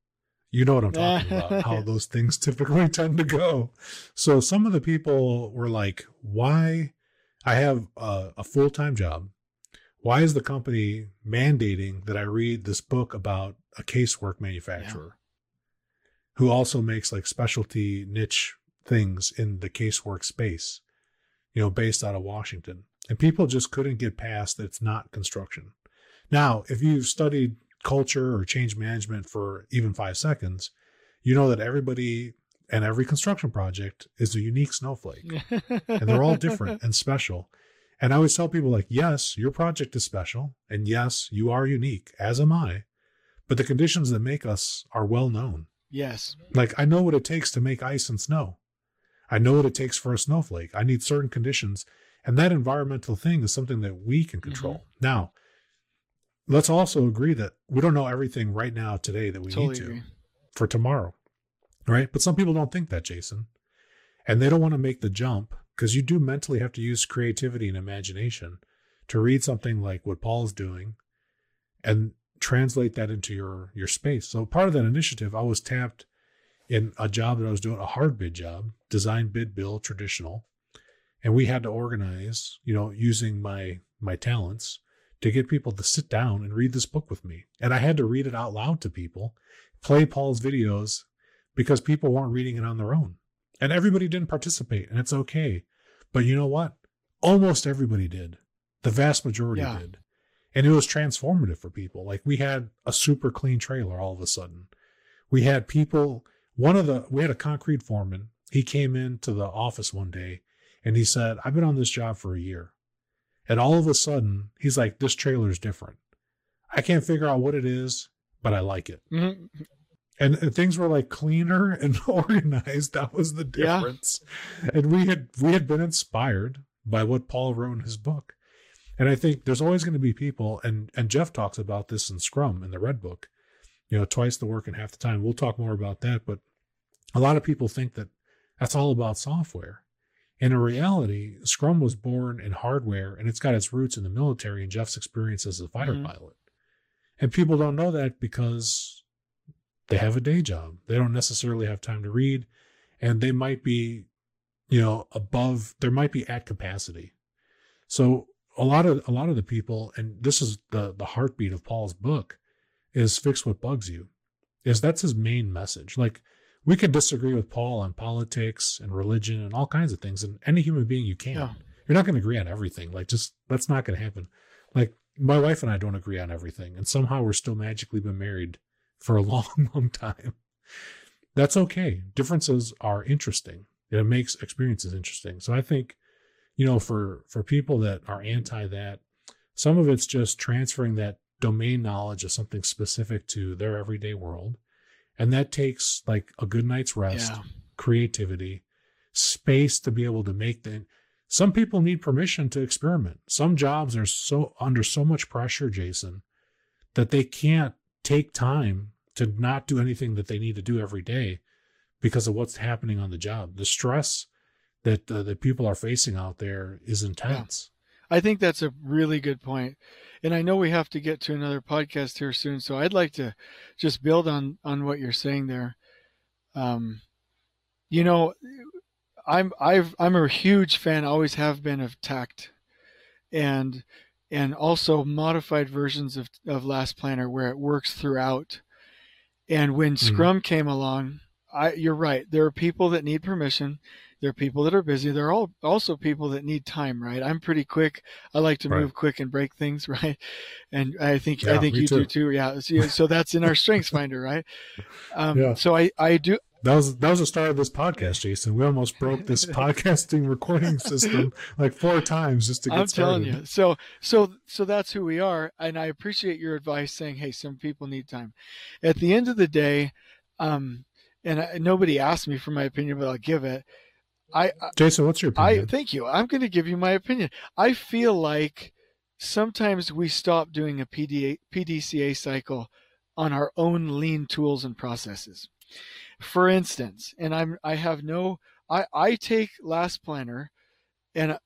you know what I'm talking about, how those things typically tend to go. So some of the people were like, why? I have a, a full time job. Why is the company mandating that I read this book about a casework manufacturer who also makes like specialty niche things in the casework space, you know, based out of Washington? And people just couldn't get past that it's not construction. Now, if you've studied culture or change management for even five seconds, you know that everybody and every construction project is a unique snowflake and they're all different and special. And I always tell people, like, yes, your project is special, and yes, you are unique, as am I, but the conditions that make us are well known. yes, Like, I know what it takes to make ice and snow. I know what it takes for a snowflake. I need certain conditions. And that environmental thing is something that we can mm-hmm. control. Now, let's also agree that we don't know everything right now today that we totally need to agree. for tomorrow. Right? But some people don't think that, Jason. And they don't want to make the jump because you do mentally have to use creativity and imagination to read something like what Paul's doing and translate that into your your space. So part of that initiative, I was tapped in a job that I was doing, a hard bid job, design, bid, build traditional. And we had to organize, you know, using my my talents to get people to sit down and read this book with me. And I had to read it out loud to people, play Paul's videos because people weren't reading it on their own. And everybody didn't participate, and it's okay. But you know what? Almost everybody did. The vast majority Yeah. did. And it was transformative for people. Like we had a super clean trailer all of a sudden. We had people, one of the, we had a concrete foreman. He came into the office one day and he said, I've been on this job for a year. And all of a sudden, he's like, this trailer's different. I can't figure out what it is, but I like it. Mhm. And, and things were like cleaner and organized. That was the Yeah. difference. And we had we had been inspired by what Paul wrote in his book. And I think there's always going to be people, and and Jeff talks about this in Scrum in the Red Book. You know, twice the work in half the time. We'll talk more about that, but a lot of people think that that's all about software. And in reality, Scrum was born in hardware and it's got its roots in the military and Jeff's experience as a fighter Mhm. pilot. And people don't know that because they have a day job. They don't necessarily have time to read and they might be, you know, above, there might be at capacity. So a lot of, a lot of the people, and this is the, the heartbeat of Paul's book is fix what bugs you is that's his main message. Like we could disagree with Paul on politics and religion and all kinds of things. And any human being you can. Yeah. You're not going to agree on everything. Like just that's not going to happen. Like my wife and I don't agree on everything, and somehow we're still magically been married for a long, long time. That's okay. Differences are interesting. It makes experiences interesting. So I think, you know, for for people that are anti that, some of it's just transferring that domain knowledge of something specific to their everyday world. And that takes like a good night's rest, Yeah. creativity, space to be able to make the some people need permission to experiment. Some jobs are so under so much pressure, Jason, that they can't take time to not do anything that they need to do every day because of what's happening on the job. The stress that uh, that people are facing out there is intense. I think that's a really good point. And I know we have to get to another podcast here soon, so I'd like to just build on on what you're saying there. Um, you know, I'm I've I'm a huge fan, always have been of takt, and and also modified versions of of Last Planner where it works throughout. And when Mhm. Scrum came along, I you're right. There are people that need permission. There are people that are busy. There are all, also people that need time, right? I'm pretty quick. I like to Right. move quick and break things, right? And I think I think you do too. too. Yeah. So, so that's in our Strengths Finder, right? Um, Yeah. So I I do That was that was the start of this podcast, Jason. We almost broke this podcasting recording system like four times just to get I'm started. telling you. So so so that's who we are, and I appreciate your advice saying, hey, some people need time. At the end of the day, um, and I, nobody asked me for my opinion, but I'll give it. I Jason, what's your I opinion? thank you. I'm going to give you my opinion. I feel like sometimes we stop doing a PDA, PDCA cycle on our own lean tools and processes. For instance, and I'm I have no I I take Last Planner and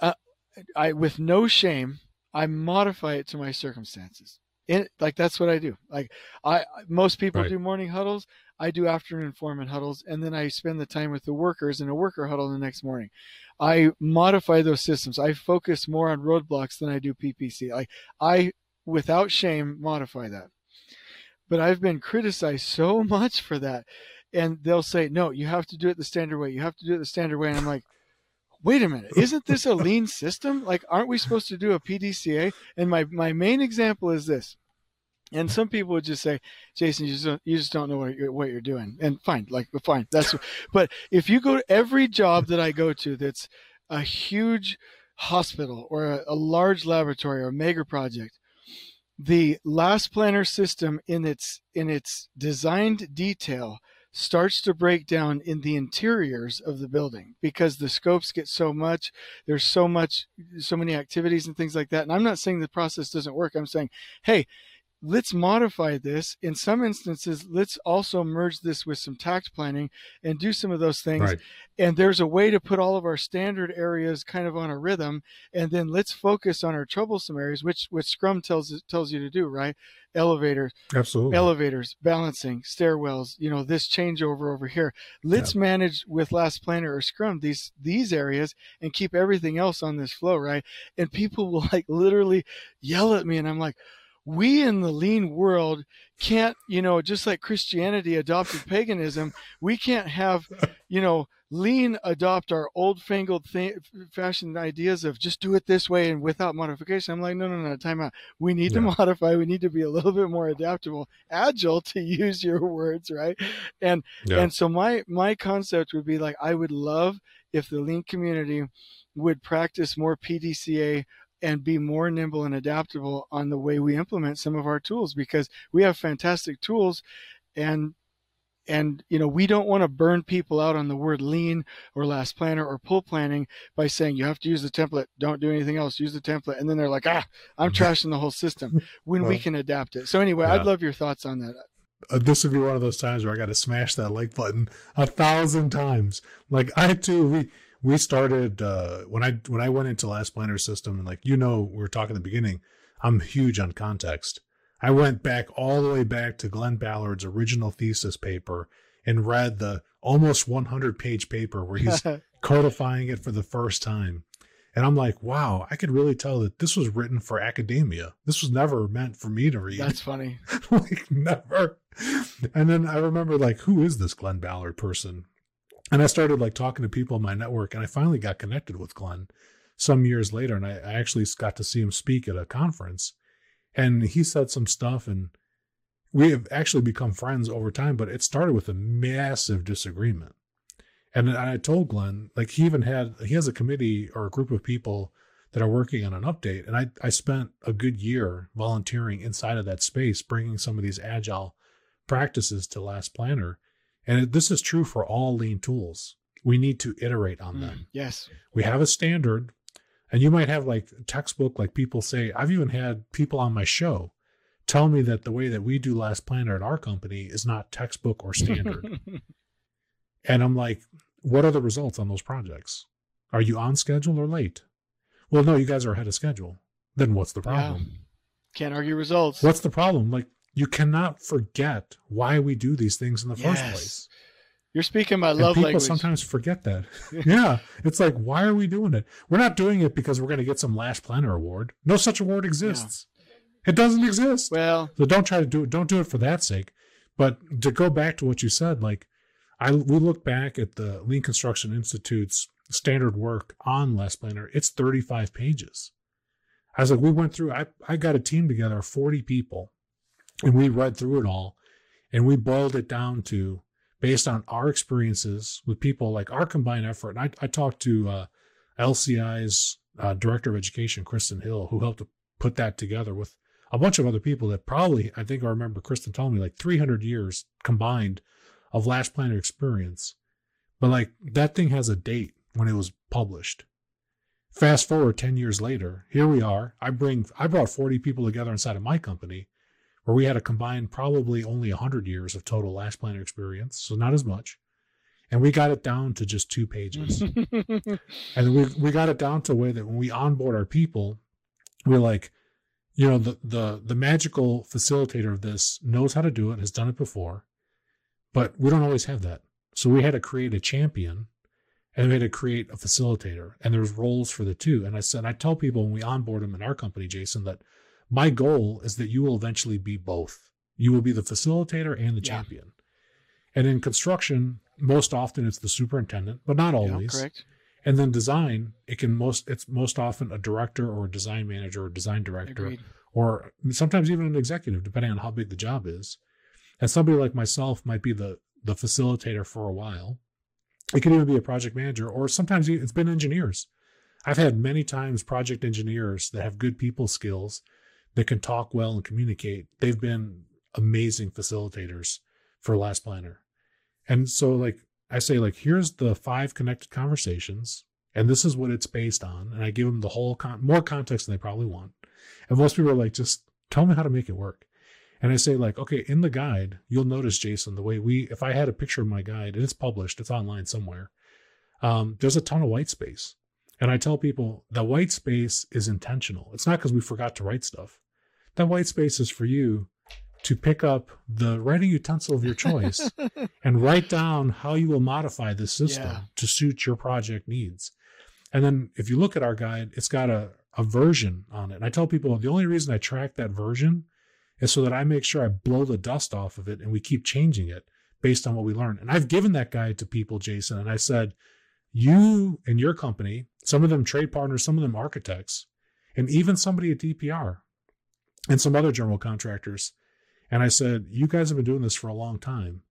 uh, I with no shame I modify it to my circumstances. And like that's what I do. Like I most people Right. do morning huddles. I do afternoon foreman huddles, and then I spend the time with the workers in a worker huddle the next morning. I modify those systems. I focus more on roadblocks than I do PPC. Like I, without shame, modify that. But I've been criticized so much for that, and they'll say, "No, you have to do it the standard way. You have to do it the standard way." And I'm like, "Wait a minute, isn't this a lean system? Like, aren't we supposed to do a PDCA?" And my my main example is this. And some people would just say, Jason, you just don't, you just don't know what you're, what you're doing. And fine, like fine, that's. but if you go to every job that I go to, that's a huge hospital or a, a large laboratory or a mega project, the last planner system in its in its designed detail starts to break down in the interiors of the building because the scopes get so much there's so much so many activities and things like that. And i'm not saying the process doesn't work. I'm saying hey let's modify this. In some instances, let's also merge this with some takt planning and do some of those things. Right. And there's a way to put all of our standard areas kind of on a rhythm, and then let's focus on our troublesome areas, which which Scrum tells tells you to do, right? Elevators, Absolutely. elevators, balancing, stairwells, you know, this changeover over here. Let's manage with last planner or scrum these these areas and keep everything else on this flow, right? And people will like literally yell at me and I'm like, we in the lean world can't, you know, just like Christianity adopted paganism, we can't have, you know, lean adopt our old fangled th- fashioned ideas of just do it this way and without modification. I'm like, no, no, no, time out. We need to modify. We need to be a little bit more adaptable, agile to use your words, right? And Yeah. and so my my concept would be like I would love if the lean community would practice more PDCA and be more nimble and adaptable on the way we implement some of our tools because we have fantastic tools and and you know we don't want to burn people out on the word lean or last planner or pull planning by saying you have to use the template. Don't do anything else. Use the template. And then they're like ah i'm trashing the whole system. When we can adapt it. So anyway yeah. i'd love your thoughts on that. Uh, this would be one of those times where I got to smash that like button a thousand times. Like I too, we we started uh, when I when I went into Last Planner System, and like you know, we were talking at the beginning. I'm huge on context. I went back all the way back to Glenn Ballard's original thesis paper and read the almost 100 page paper where he's codifying it for the first time. And I'm like, wow, I could really tell that this was written for academia. This was never meant for me to read. that's funny like never. And then I remember like, who is this Glenn Ballard person? And I started like talking to people in my network, and I finally got connected with Glenn some years later, and I, I actually got to see him speak at a conference, and he said some stuff, and we have actually become friends over time. But it started with a massive disagreement, and I told Glenn like he even had he has a committee or a group of people that are working on an update. And I, I spent a good year volunteering inside of that space, bringing some of these agile practices to Last Planner. And this is true for all lean tools. We need to iterate on Mm, them. yes We have a standard, and you might have like textbook, like people say. I've even had people on my show tell me that the way that we do Last Planner at our company is not textbook or standard. And I'm like, what are the results on those projects? Are you on schedule or late? Well, no, you guys are ahead of schedule. Then what's the problem? Can't argue results. What's the problem? Like, you cannot forget why we do these things in the first place. You're speaking my love people language. sometimes forget that. yeah. It's like, why are we doing it? We're not doing it because we're going to get some Last Planner award. No such award exists. It doesn't exist. well, So don't try to do it. Don't do it for that sake. But to go back to what you said, like I we look back at the Lean Construction Institute's standard work on Last Planner. It's 35 pages. I was like, we went through. I I got a team together, of 40 people, and we read through it all, and we boiled it down to based on our experiences with people like our combined effort. And I I talked to uh, LCI's uh, director of education, Kristen Hill, who helped to put that together with a bunch of other people that probably, I think I remember Kristen telling me like 300 years combined of Last Planner experience. But like that thing has a date when it was published. Fast forward 10 years later, here we are. I bring, I brought 40 people together inside of my company where we had a combined probably only 100 years of total Last Planner experience. So not as much. And we got it down to just two pages. and we we got it down to a way that when we onboard our people, we're like, you know, the the the magical facilitator of this knows how to do it, has done it before, but we don't always have that. So we had to create a champion, and we had to create a facilitator, and there's roles for the two. And I said, I tell people when we onboard them in our company, Jason, that my goal is that you will eventually be both. You will be the facilitator and the Yeah. champion. And in construction, most often it's the superintendent, but not Yeah, always. correct. And then design, it can most it's most often a director or a design manager or design director Agreed. or sometimes even an executive, depending on how big the job is. And somebody like myself might be the the facilitator for a while. It can even be a project manager, or sometimes it's been engineers. I've had many times project engineers that have good people skills that can talk well and communicate. They've been amazing facilitators for Last Planner. And so like I say like here's the five connected conversations and this is what it's based on and I give them the whole con- more context than they probably want. And most people are like just tell me how to make it work. And I say, like, okay, in the guide, you'll notice, Jason, the way we, if I had a picture of my guide and it's published, it's online somewhere, um, there's a ton of white space. And I tell people the white space is intentional. It's not because we forgot to write stuff. That white space is for you to pick up the writing utensil of your choice and write down how you will modify the system Yeah. to suit your project needs. And then if you look at our guide, it's got a, a version on it. And I tell people the only reason I track that version is so that I make sure I blow the dust off of it and we keep changing it based on what we learn. And I've given that guide to people, Jason, and I said, you and your company, some of them trade partners, some of them architects, and even somebody at DPR and some other general contractors. And I said, you guys have been doing this for a long time.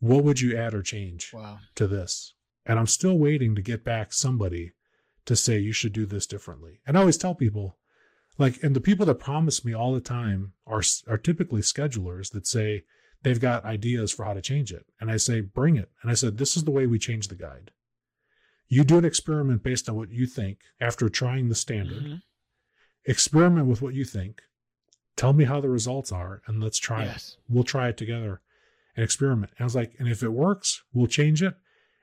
What would you add or change Wow. to this? And I'm still waiting to get back somebody to say you should do this differently. And I always tell people, like, and the people that promise me all the time are are typically schedulers that say they've got ideas for how to change it. And I say, bring it. And I said, this is the way we change the guide. You do an experiment based on what you think after trying the standard. Mhm. Experiment with what you think. Tell me how the results are, and let's try Yes. it. We'll try it together and experiment. And I was like, and if it works, we'll change it.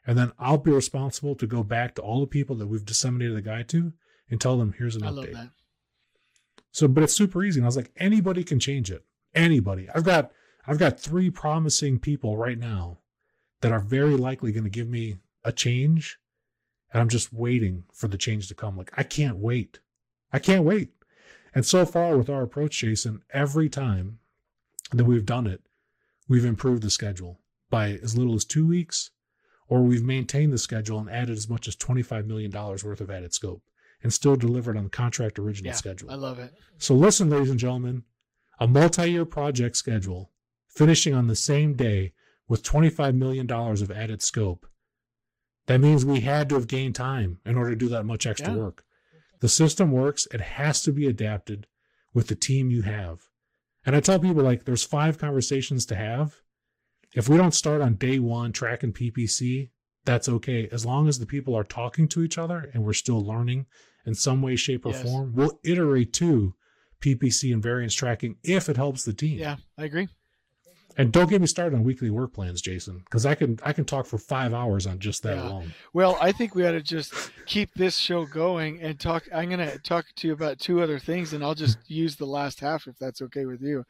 And then I'll be responsible to go back to all the people that we've disseminated the guide to and tell them, here's an I update. So, but it's super easy. And I was like, anybody can change it. Anybody. I've got I've got three promising people right now that are very likely going to give me a change. And I'm just waiting for the change to come. Like, I can't wait. I can't wait. And so far with our approach, Jason, every time that we've done it, we've improved the schedule by as little as two weeks, or we've maintained the schedule and added as much as $25 million worth of added scope and still delivered on the contract original Yeah, schedule. I love it. So listen, ladies and gentlemen, a multi-year project schedule finishing on the same day with $25 million of added scope. That means we had to have gained time in order to do that much extra Yeah. work. The system works. It has to be adapted with the team you have. And I tell people like there's five conversations to have. If we don't start on day one tracking PPC, that's okay. As long as the people are talking to each other and we're still learning in some way, shape, or Yes. form, we'll iterate to PPC and variance tracking if it helps the team. Yeah, I agree. And don't get me started on weekly work plans, Jason, because I can I can talk for five hours on just that Yeah. alone. Well, I think we ought to just keep this show going and talk. I'm going to talk to you about two other things, and I'll just use the last half if that's okay with you.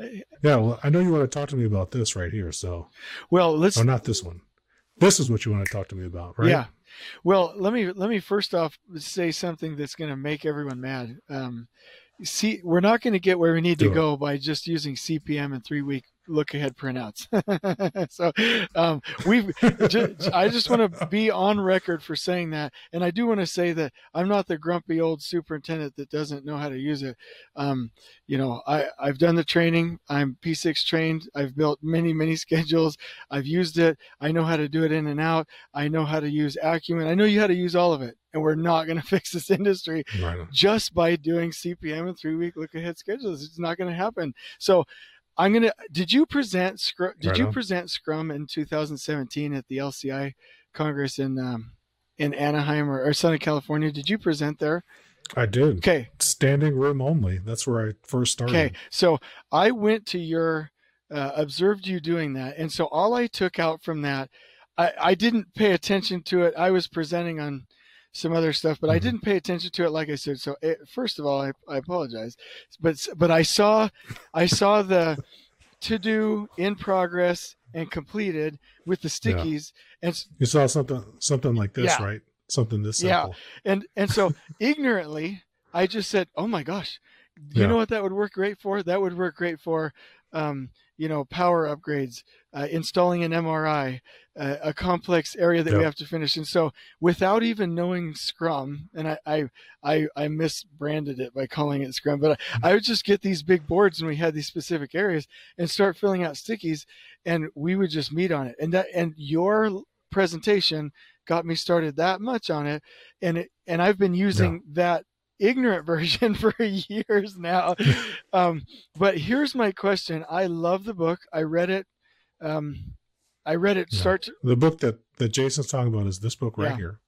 Yeah, well, I know you want to talk to me about this right here. So, Well, let's. oh, not this one. This is what you want to talk to me about, right? Yeah. Well, let me let me first off say something that's going to make everyone mad. Um, see, we're not going to get where we need Do to it. go by just using CPM and three week look ahead printouts. so um, we've. ju- I just want to be on record for saying that, and I do want to say that I'm not the grumpy old superintendent that doesn't know how to use it. Um, you know, I I've done the training. I'm P6 trained. I've built many many schedules. I've used it. I know how to do it in and out. I know how to use Acumen. I know you how to use all of it. And we're not going to fix this industry Right. just by doing CPM and three week look ahead schedules. It's not going to happen. So I'm going to, did you present Scrum, did Right you on. present Scrum in 2017 at the LCI Congress in, um, in Anaheim or, or Southern California? Did you present there? I did. Okay. Standing room only. That's where I first started. Okay, so I went to your, uh, observed you doing that, and so all I took out from that, I, I didn't pay attention to it. I was presenting on some other stuff, but I Mhm. didn't pay attention to it. Like I said, so it, first of all, I, I apologize, but but I saw, I saw the to do in progress and completed with the Yeah. stickies, and You saw something something like this, Yeah. right? Something this simple. Yeah. and and so ignorantly i just said oh my gosh you Yeah. know what that would work great for? That would work great for um, you know power upgrades uh, installing an mri uh, a complex area that we have to finish. And so without even knowing scrum and i i i, I misbranded it by calling it scrum but I, I would just get these big boards and we had these specific areas and start filling out stickies and we would just meet on it. And that and your presentation got me started that much on it and it and I've been using that ignorant version for years now. um, but here's my question: I love the book. I read it. Um, I read it Yeah. start. To, The book that that Jason's talking about is this book right Yeah. here.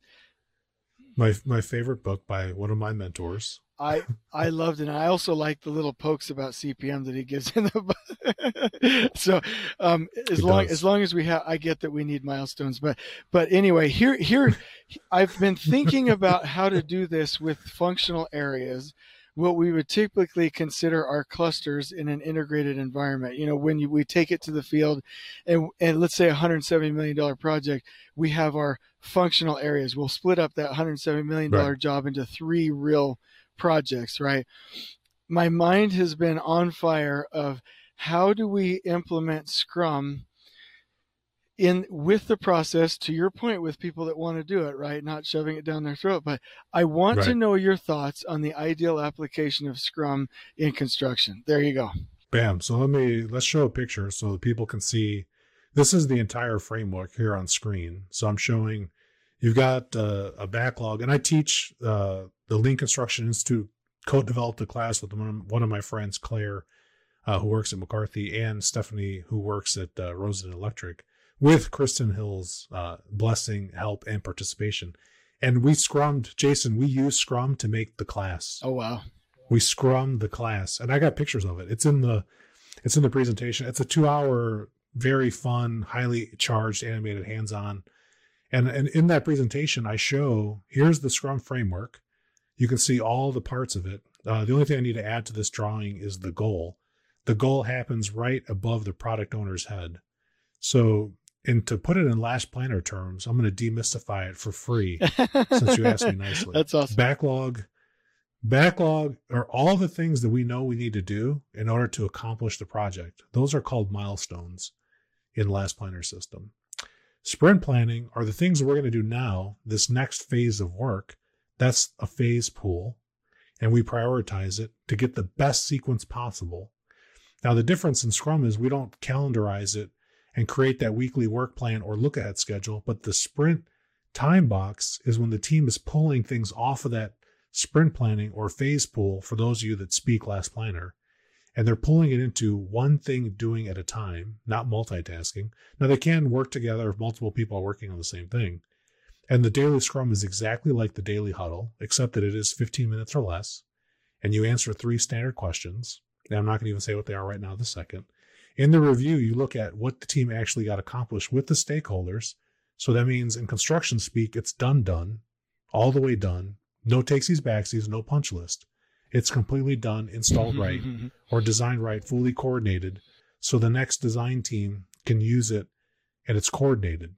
My my favorite book by one of my mentors. I I loved it. And I also like the little pokes about CPM that he gives in the. book. so um, as He long does. as long as we have, I get that we need milestones. But but anyway, here here I've been thinking about how to do this with functional areas. What we would typically consider our clusters in an integrated environment. You know, when you, we take it to the field, and and let's say a 170 million dollar project, we have our functional areas. We'll split up that 170 million dollar Right. job into three real projects, right? My mind has been on fire of how do we implement Scrum in with the process to your point with people that want to do it, right? Not shoving it down their throat, but I want to know your thoughts on the ideal application of Scrum in construction. There you go. Bam. So let me let's show a picture so that people can see. This is the entire framework here on screen. So I'm showing you've got uh, a backlog, and I teach uh, the Lean Construction Institute. Co-developed a class with one of, my friends, Claire, uh, who works at McCarthy, and Stephanie, who works at uh, Rosen Electric, with Kristen Hill's uh, blessing, help, and participation. And we scrummed, Jason. We used Scrum to make the class Oh wow. we scrummed the class and i got pictures of it it's in the it's in the presentation it's a two hour very fun highly charged animated hands-on and and in that presentation i show here's the scrum framework you can see all the parts of it. Uh, the only thing i need to add to this drawing is the goal. The goal happens right above the product owner's head. So and to put it in last planner terms i'm going to demystify it for free Since you asked me nicely. That's awesome. backlog. Backlog are all the things that we know we need to do in order to accomplish the project. Those are called milestones in last planner system. Sprint planning are the things we're going to do now this next phase of work that's a phase pull. And we prioritize it to get the best sequence possible. Now the difference in scrum is we don't calendarize it and create that weekly work plan or look ahead schedule but the sprint time box is when the team is pulling things off of that sprint planning or phase pull for those of you that speak last planner. And they're pulling it into one thing doing at a time not multitasking. Now they can work together if multiple people are working on the same thing and the daily scrum is exactly like the daily huddle except that it is 15 minutes or less and you answer three standard questions. And i'm not going to even say what they are right now the second. In the review you look at what the team actually got accomplished with the stakeholders. So that means in construction speak it's done done all the way done. No takesies backsies, no punch list. It's completely done, installed mm-hmm, right, mm-hmm, mm-hmm. or designed right, fully coordinated, so the next design team can use it and it's coordinated.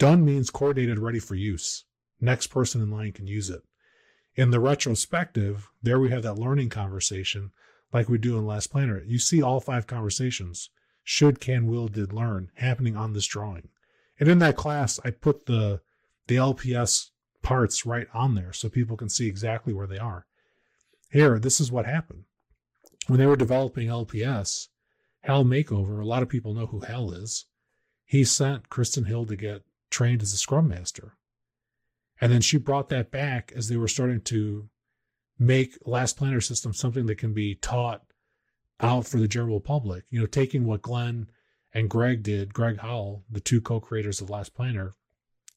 Done means coordinated, ready for use. Next person in line can use it. In the retrospective, there we have that learning conversation like we do in Last Planner. You see all five conversations should, can, will, did, learn happening on this drawing. And in that class, I put the the LPS parts right on there so people can see exactly where they are. Here, this is what happened. When they were developing LPS, Hal Macomber, a lot of people know who Hal is. He sent Kristen Hill to get trained as a Scrum Master. And then she brought that back as they were starting to make Last Planner System something that can be taught out for the general public. You know, taking what Glenn and Greg did, Greg Howell, the two co-creators of Last Planner,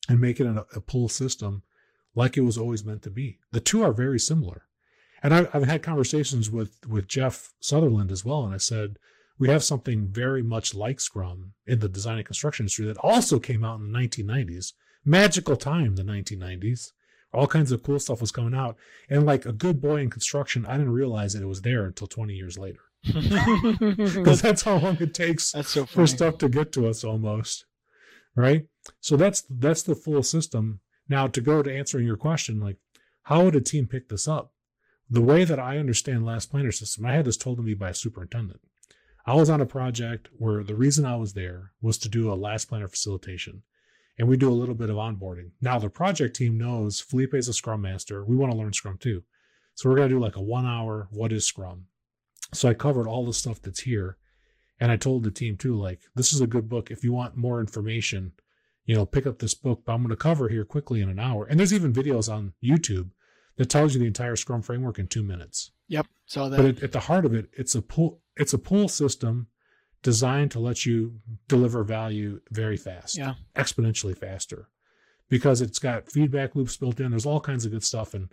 and make it a, a pull system like it was always meant to be. The two are very similar. And I, I've had conversations with with Jeff Sutherland as well, and I said we have something very much like Scrum in the design and construction industry that also came out in the 1990s. Magical time, the 1990s. All kinds of cool stuff was coming out, and like a good boy in construction, I didn't realize that it was there until 20 years later, because that's how long it takes That's so for stuff to get to us almost right? So that's that's the full system. Now to go to answering your question like how would a team pick this up? The way that i understand last planner system i had this told to me by a superintendent i was on a project where the reason i was there was to do a last planner facilitation and we do a little bit of onboarding now the project team knows felipe is a scrum master we want to learn scrum too so we're going to do like a one hour what is scrum so i covered all the stuff that's here and I told the team too, like, this is a good book. If you want more information, you know, pick up this book, but I'm going to cover here quickly in an hour. And there's even videos on YouTube that tells you the entire Scrum framework in two minutes. Yep, So that. But it, at the heart of it, it's a pull, it's a pull system designed to let you deliver value very fast, Yeah. exponentially faster, because it's got feedback loops built in. There's all kinds of good stuff. And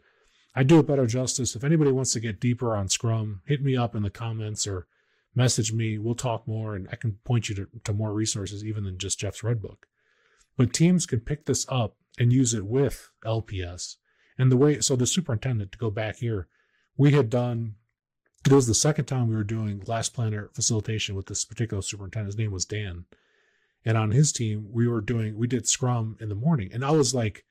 I do it better justice. If anybody wants to get deeper on Scrum, hit me up in the comments or message me. We'll talk more and I can point you to, to more resources even than just Jeff's Red Book. But teams can pick this up and use it with LPS. And the way, so the superintendent, to go back here, we had done, it was the second time we were doing last planner facilitation with this particular superintendent. His name was Dan. And on his team, we were doing, we did Scrum in the morning. And I was like,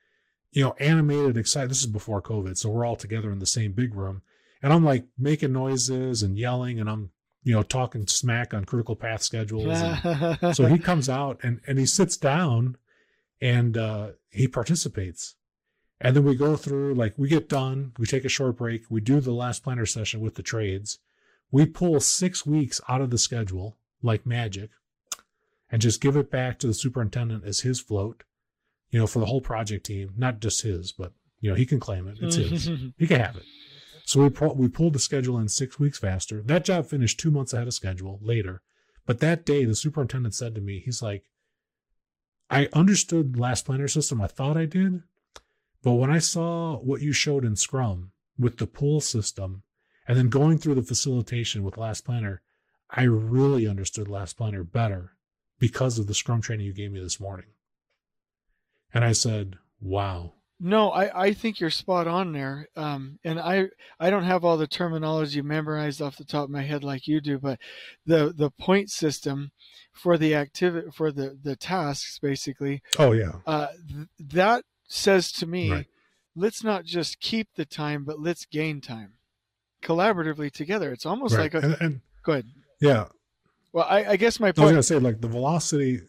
you know, animated, excited. This is before COVID. So we're all together in the same big room. And I'm like making noises and yelling and I'm, you know, talking smack on critical path schedules. And so he comes out and, and he sits down and uh, he participates. And then we go through, like, we get done, we take a short break, we do the last planner session with the trades. We pull six weeks out of the schedule like magic and just give it back to the superintendent as his float you know, for the whole project team, not just his, but you know, he can claim it. It's his. He can have it. So we we pulled the schedule in six weeks faster. That job finished two months ahead of schedule later. But that day, the superintendent said to me, he's like, I understood last planner system. I thought I did. But when I saw what you showed in Scrum with the pull system and then going through the facilitation with last planner, I really understood last planner better because of the Scrum training you gave me this morning. And I said, wow. No, I, I think you're spot on there. Um, and I I don't have all the terminology memorized off the top of my head like you do, but the the point system for the activity for the the tasks basically. Oh yeah. Uh, th- that says to me, right. let's not just keep the time, but let's gain time collaboratively together. It's almost right. like a. And, and, go ahead. Yeah. Well, I, I guess my point. I was gonna say like the velocity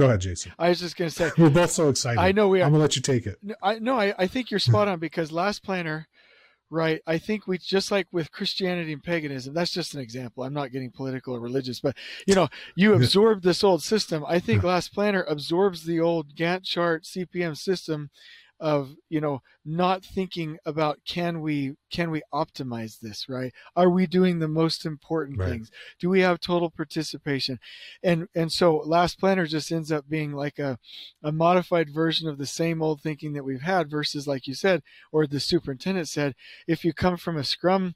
Go ahead, Jason. I was just going to say we're both so excited. I know we are. I'm gonna let you take it. I no, I, I think you're spot on because last planner, right? I think we just like with Christianity and paganism. That's just an example. I'm not getting political or religious, but you know, you absorb this old system. I think last planner absorbs the old Gantt chart CPM system of you know not thinking about can we can we optimize this right? Are we doing the most important right. things? Do we have total participation? And and so last planner just ends up being like a a modified version of the same old thinking that we've had versus like you said or the superintendent said if you come from a scrum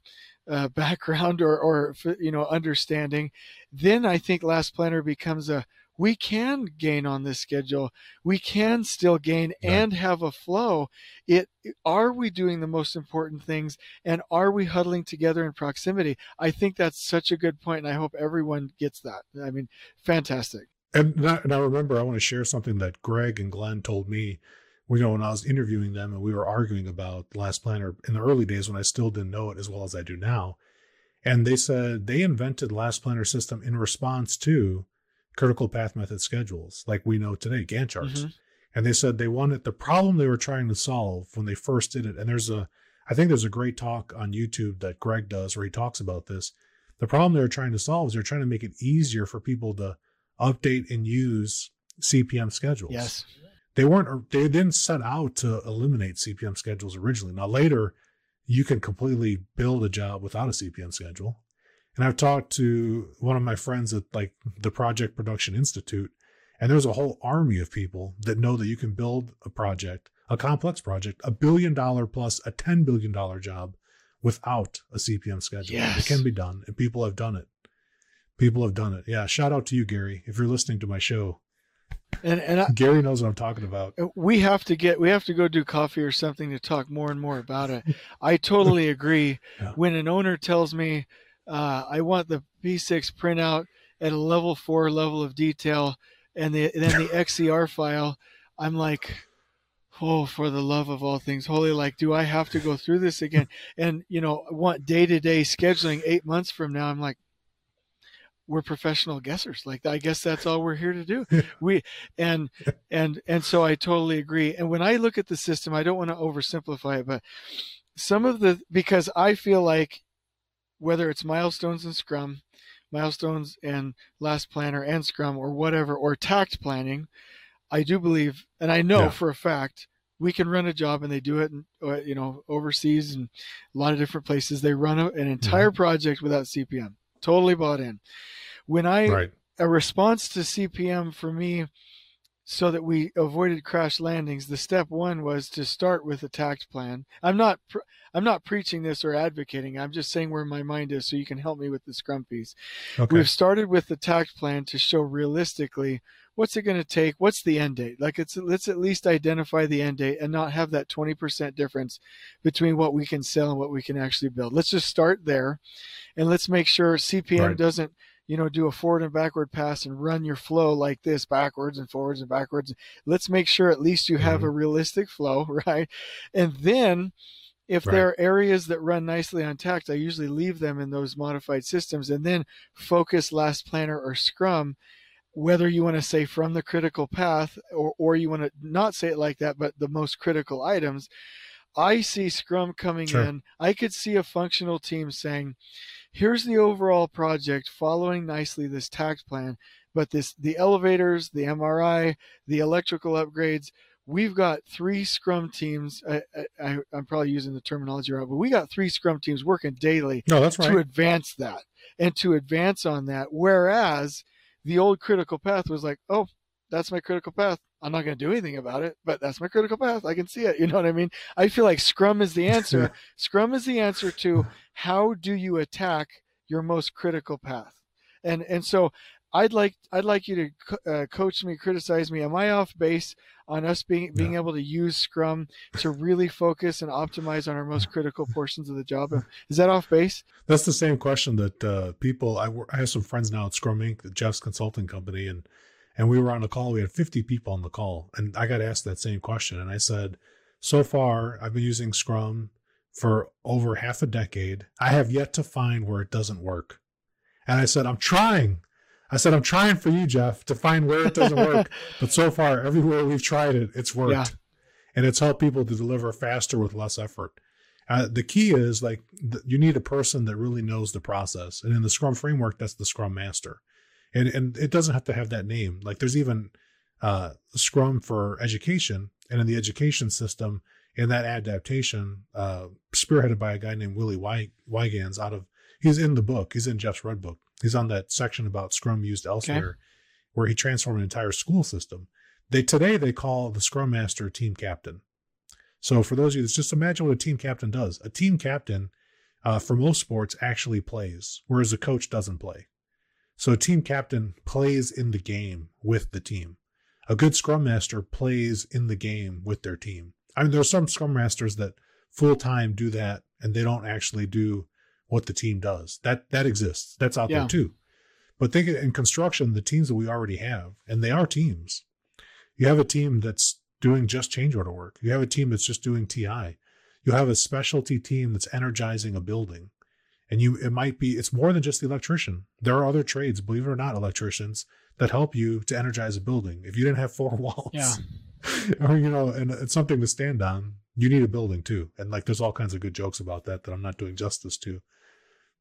uh, background or or you know understanding then i think last planner becomes a we can gain on this schedule. We can still gain right. and have a flow. It are we doing the most important things and are we huddling together in proximity? I think that's such a good point and I hope everyone gets that. I mean, fantastic. And now, and I remember I want to share something that Greg and Glenn told me you know when I was interviewing them and we were arguing about Last Planner in the early days when I still didn't know it as well as I do now. And they said they invented Last Planner system in response to critical path method schedules like we know today, Gantt charts. Mm-hmm. And they said they wanted the problem they were trying to solve when they first did it. And there's a, I think there's a great talk on YouTube that Greg does where he talks about this. The problem they were trying to solve is they're trying to make it easier for people to update and use CPM schedules. Yes. They weren't, they didn't set out to eliminate CPM schedules originally. Now, later, you can completely build a job without a CPM schedule. And I've talked to one of my friends at like the Project Production Institute, and there's a whole army of people that know that you can build a project, a complex project, a billion dollar plus a $10 billion job without a CPM schedule. Yes. It can be done, and people have done it. People have done it. Yeah. Shout out to you, Gary, if you're listening to my show. And and I, Gary knows what I'm talking about. Uh, we have to get we have to go do coffee or something to talk more and more about it. I totally agree. Yeah. When an owner tells me uh, I want the P6 printout at a level four level of detail, and, the, and then the XER file. I'm like, oh, for the love of all things holy, like, do I have to go through this again? And you know, I want day to day scheduling eight months from now. I'm like, we're professional guessers. Like, I guess that's all we're here to do. We and and and so I totally agree. And when I look at the system, I don't want to oversimplify it, but some of the because I feel like whether it's milestones and Scrum, milestones and last planner and Scrum or whatever, or takt planning, I do believe, and I know yeah. for a fact, we can run a job and they do it, in, uh, you know, overseas and a lot of different places. They run an entire mm-hmm. project without CPM. Totally bought in. When I, right. a response to CPM for me so that we avoided crash landings, the step one was to start with a takt plan. I'm not pr- I'm not preaching this or advocating. I'm just saying where my mind is, so you can help me with the scrum piece. Okay. We've started with the takt plan to show realistically what's it going to take, what's the end date. Like it's let's at least identify the end date and not have that 20% difference between what we can sell and what we can actually build. Let's just start there, and let's make sure CPM Right. doesn't you know, do a forward and backward pass and run your flow like this backwards and forwards and backwards. Let's make sure at least you have Mhm. a realistic flow, right? And then if Right. there are areas that run nicely on takt, I usually leave them in those modified systems and then focus last planner or scrum whether you want to say from the critical path or, or you want to not say it like that, but the most critical items. I see Scrum coming Sure. in. I could see a functional team saying, here's the overall project following nicely this takt plan, but this the elevators, the MRI, the electrical upgrades, we've got three Scrum teams. I, I, I'm probably using the terminology wrong, but we got three Scrum teams working daily no, that's to right. advance that and to advance on that. Whereas the old critical path was like, oh, that's my critical path. I'm not going to do anything about it, but that's my critical path. I can see it. You know what I mean? I feel like Scrum is the answer. Scrum is the answer to how do you attack your most critical path, and and so I'd like I'd like you to uh, coach me, criticize me. Am I off base on us being being No. able to use Scrum to really focus and optimize on our most critical portions of the job? Is that off base? That's the same question that uh, people. I, I have some friends now at Scrum Inc., Jeff's consulting company, and and we were on a call. We had 50 people on the call, and I got asked that same question, and I said, so far I've been using Scrum for over half a decade. I have yet to find where it doesn't work, and I said I'm trying. I said I'm trying for you, Jeff, to find where it doesn't work. but so far, everywhere we've tried it, it's worked, Yeah. and it's helped people to deliver faster with less effort. Uh, the key is like th- you need a person that really knows the process, and in the Scrum framework, that's the Scrum Master, and and it doesn't have to have that name. Like there's even uh, Scrum for education, and in the education system, in that adaptation, uh, spearheaded by a guy named Willie Wy- Wijnands out of he's in the book, he's in Jeff's Red Book, he's on that section about Scrum used elsewhere, where he transformed an entire school system. They today they call the Scrum Master team captain. So for those of you, that's just imagine what a team captain does. A team captain, uh, for most sports, actually plays, whereas a coach doesn't play. So a team captain plays in the game with the team. A good scrum master plays in the game with their team. I mean, there are some scrum masters that full time do that, and they don't actually do what the team does. That that exists. That's out Yeah. there too. But think in construction, the teams that we already have, and they are teams. You have a team that's doing just change order work. You have a team that's just doing TI. You have a specialty team that's energizing a building. And you it might be it's more than just the electrician. There are other trades, believe it or not, electricians that help you to energize a building. If you didn't have four walls, Yeah. or you know, and it's something to stand on, you need a building too. And like there's all kinds of good jokes about that that I'm not doing justice to.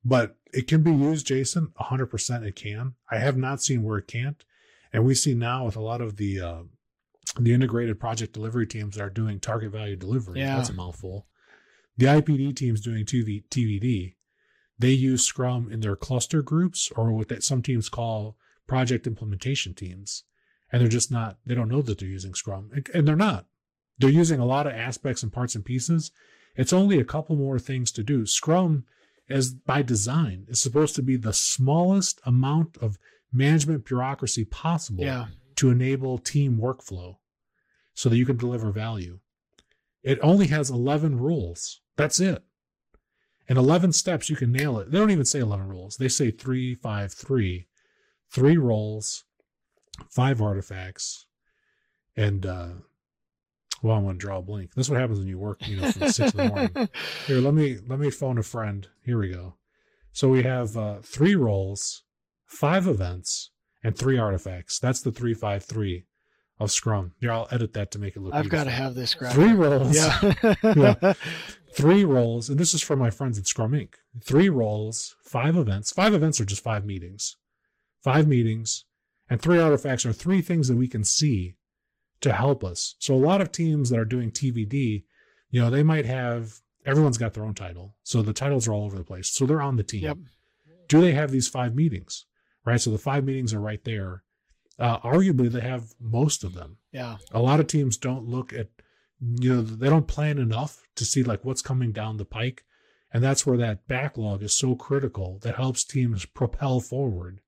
But it can be used, Jason, 100% it can. I have not seen where it can't. And we see now with a lot of the uh, the integrated project delivery teams that are doing target value delivery. Yeah. That's a mouthful. The IPD teams doing TV, TVD, they use Scrum in their cluster groups or what that some teams call project implementation teams. And they're just not, they don't know that they're using Scrum. And- they're not. They're using a lot of aspects and parts and pieces. It's only a couple more things to do. Scrum, as by design, is supposed to be the smallest amount of management bureaucracy possible Yeah. to enable team workflow so that you can deliver value. It only has 11 rules. That's it. In 11 steps, you can nail it. They don't even say 11 rules. They say three, five, three, three roles, five artifacts, and, uh, well, I'm going to draw a blank. This is what happens when you work, you know, from six in the morning. Here, let me let me phone a friend. Here we go. So we have uh, three roles, five events, and three artifacts. That's the three five three of Scrum. Here, I'll edit that to make it look. I've got to have this graphic. three roles. Yeah. Yeah. Three roles, and this is from my friends at Scrum Inc. Three roles, five events. Five events are just five meetings. Five meetings, and three artifacts are three things that we can see to help us. So a lot of teams that are doing TVD, you know, they might have everyone's got their own title. So the titles are all over the place. So they're on the team. Yep. Do they have these five meetings? Right. So the five meetings are right there. Uh, arguably, they have most of them. Yeah. A lot of teams don't look at, you know, they don't plan enough to see like what's coming down the pike. And that's where that backlog is so critical that helps teams propel forward.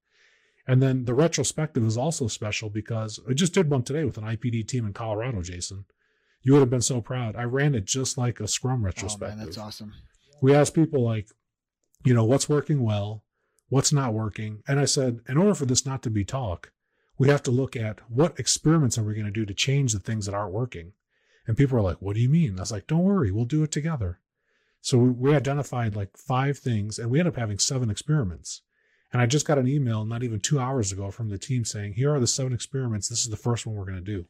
And then the retrospective is also special because I just did one today with an IPD team in Colorado, Jason. You would have been so proud. I ran it just like a Scrum Oh retrospective. man, that's awesome. we asked people like, you know, what's working well, what's not working. And I said, in order for this not to be talk, we have to look at what experiments are we going to do to change the things that aren't working. And people are like, what do you mean? I was like, don't worry, we'll do it together. So we- we identified like five things and we ended up having seven experiments. And I just got an email not even two hours ago from the team saying, here are the seven experiments. This is the first one we're going to do.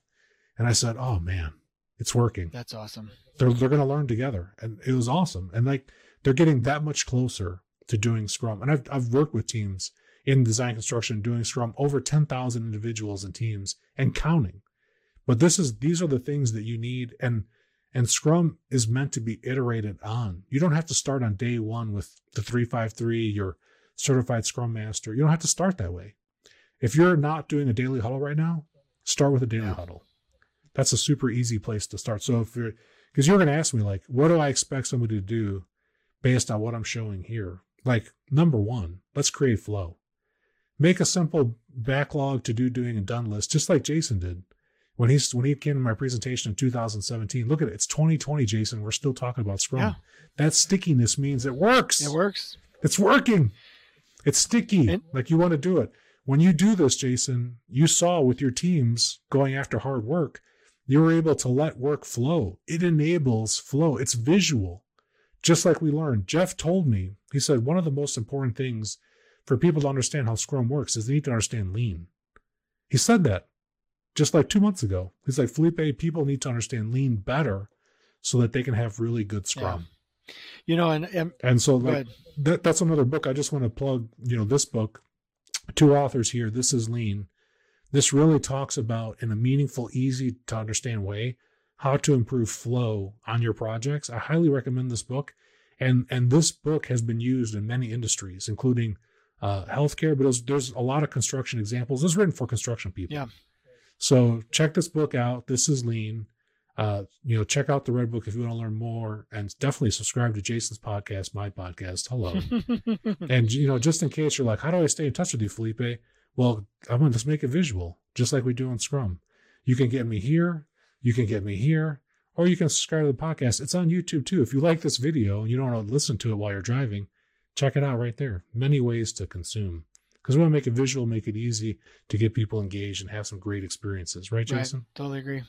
And I said, oh man, it's working That's awesome. they're they're going to learn together and it was awesome and like they're getting that much closer to doing scrum and i've i've worked with teams in design construction doing scrum over 10,000 individuals and teams and counting but this is these are the things that you need and and scrum is meant to be iterated on. You don't have to start on day 1 with the 353 your certified scrum master. You don't have to start that way. If you're not doing a daily huddle right now start with a daily Yeah. huddle. That's a super easy place to start. So if you're because you're going to ask me like what do i expect somebody to do based on what i'm showing here? Like number one let's create flow. Make a simple backlog to do doing and done list just like jason did when he's when he came to my presentation in 2017 look at it it's 2020 jason we're still talking about scrum Yeah. that stickiness means it works It works. it's working. It's sticky. Like you want to do it. When you do this, Jason, you saw with your teams going after hard work, you were able to let work flow. It enables flow. It's visual. Just like we learned. Jeff told me, he said, one of the most important things for people to understand how Scrum works is they need to understand lean. He said that just like two months ago. He's like, Felipe, people need to understand lean better so that they can have really good Scrum. You know, and, and And so, like, that, that's another book. I just want to plug, you know, this book. Two authors here. This is Lean. This really talks about, in a meaningful, easy to understand way, how to improve flow on your projects. I highly recommend this book, and and this book has been used in many industries, including uh, healthcare. But there's, there's a lot of construction examples. Is written for construction people. Yeah. So check this book out. This is Lean. Uh, you know, check out the Red Book if you want to learn more, and definitely subscribe to Jason's podcast, my podcast. Hello. and you know, just in case you're like, how do I stay in touch with you, Felipe? Well, I'm gonna just make it visual, just like we do on Scrum. You can get me here, you can get me here, or you can subscribe to the podcast. It's on YouTube too. If you like this video and you don't want to listen to it while you're driving, check it out right there. Many ways to consume. Because we want to make it visual, make it easy to get people engaged and have some great experiences, right, Right. Jason? Totally agree.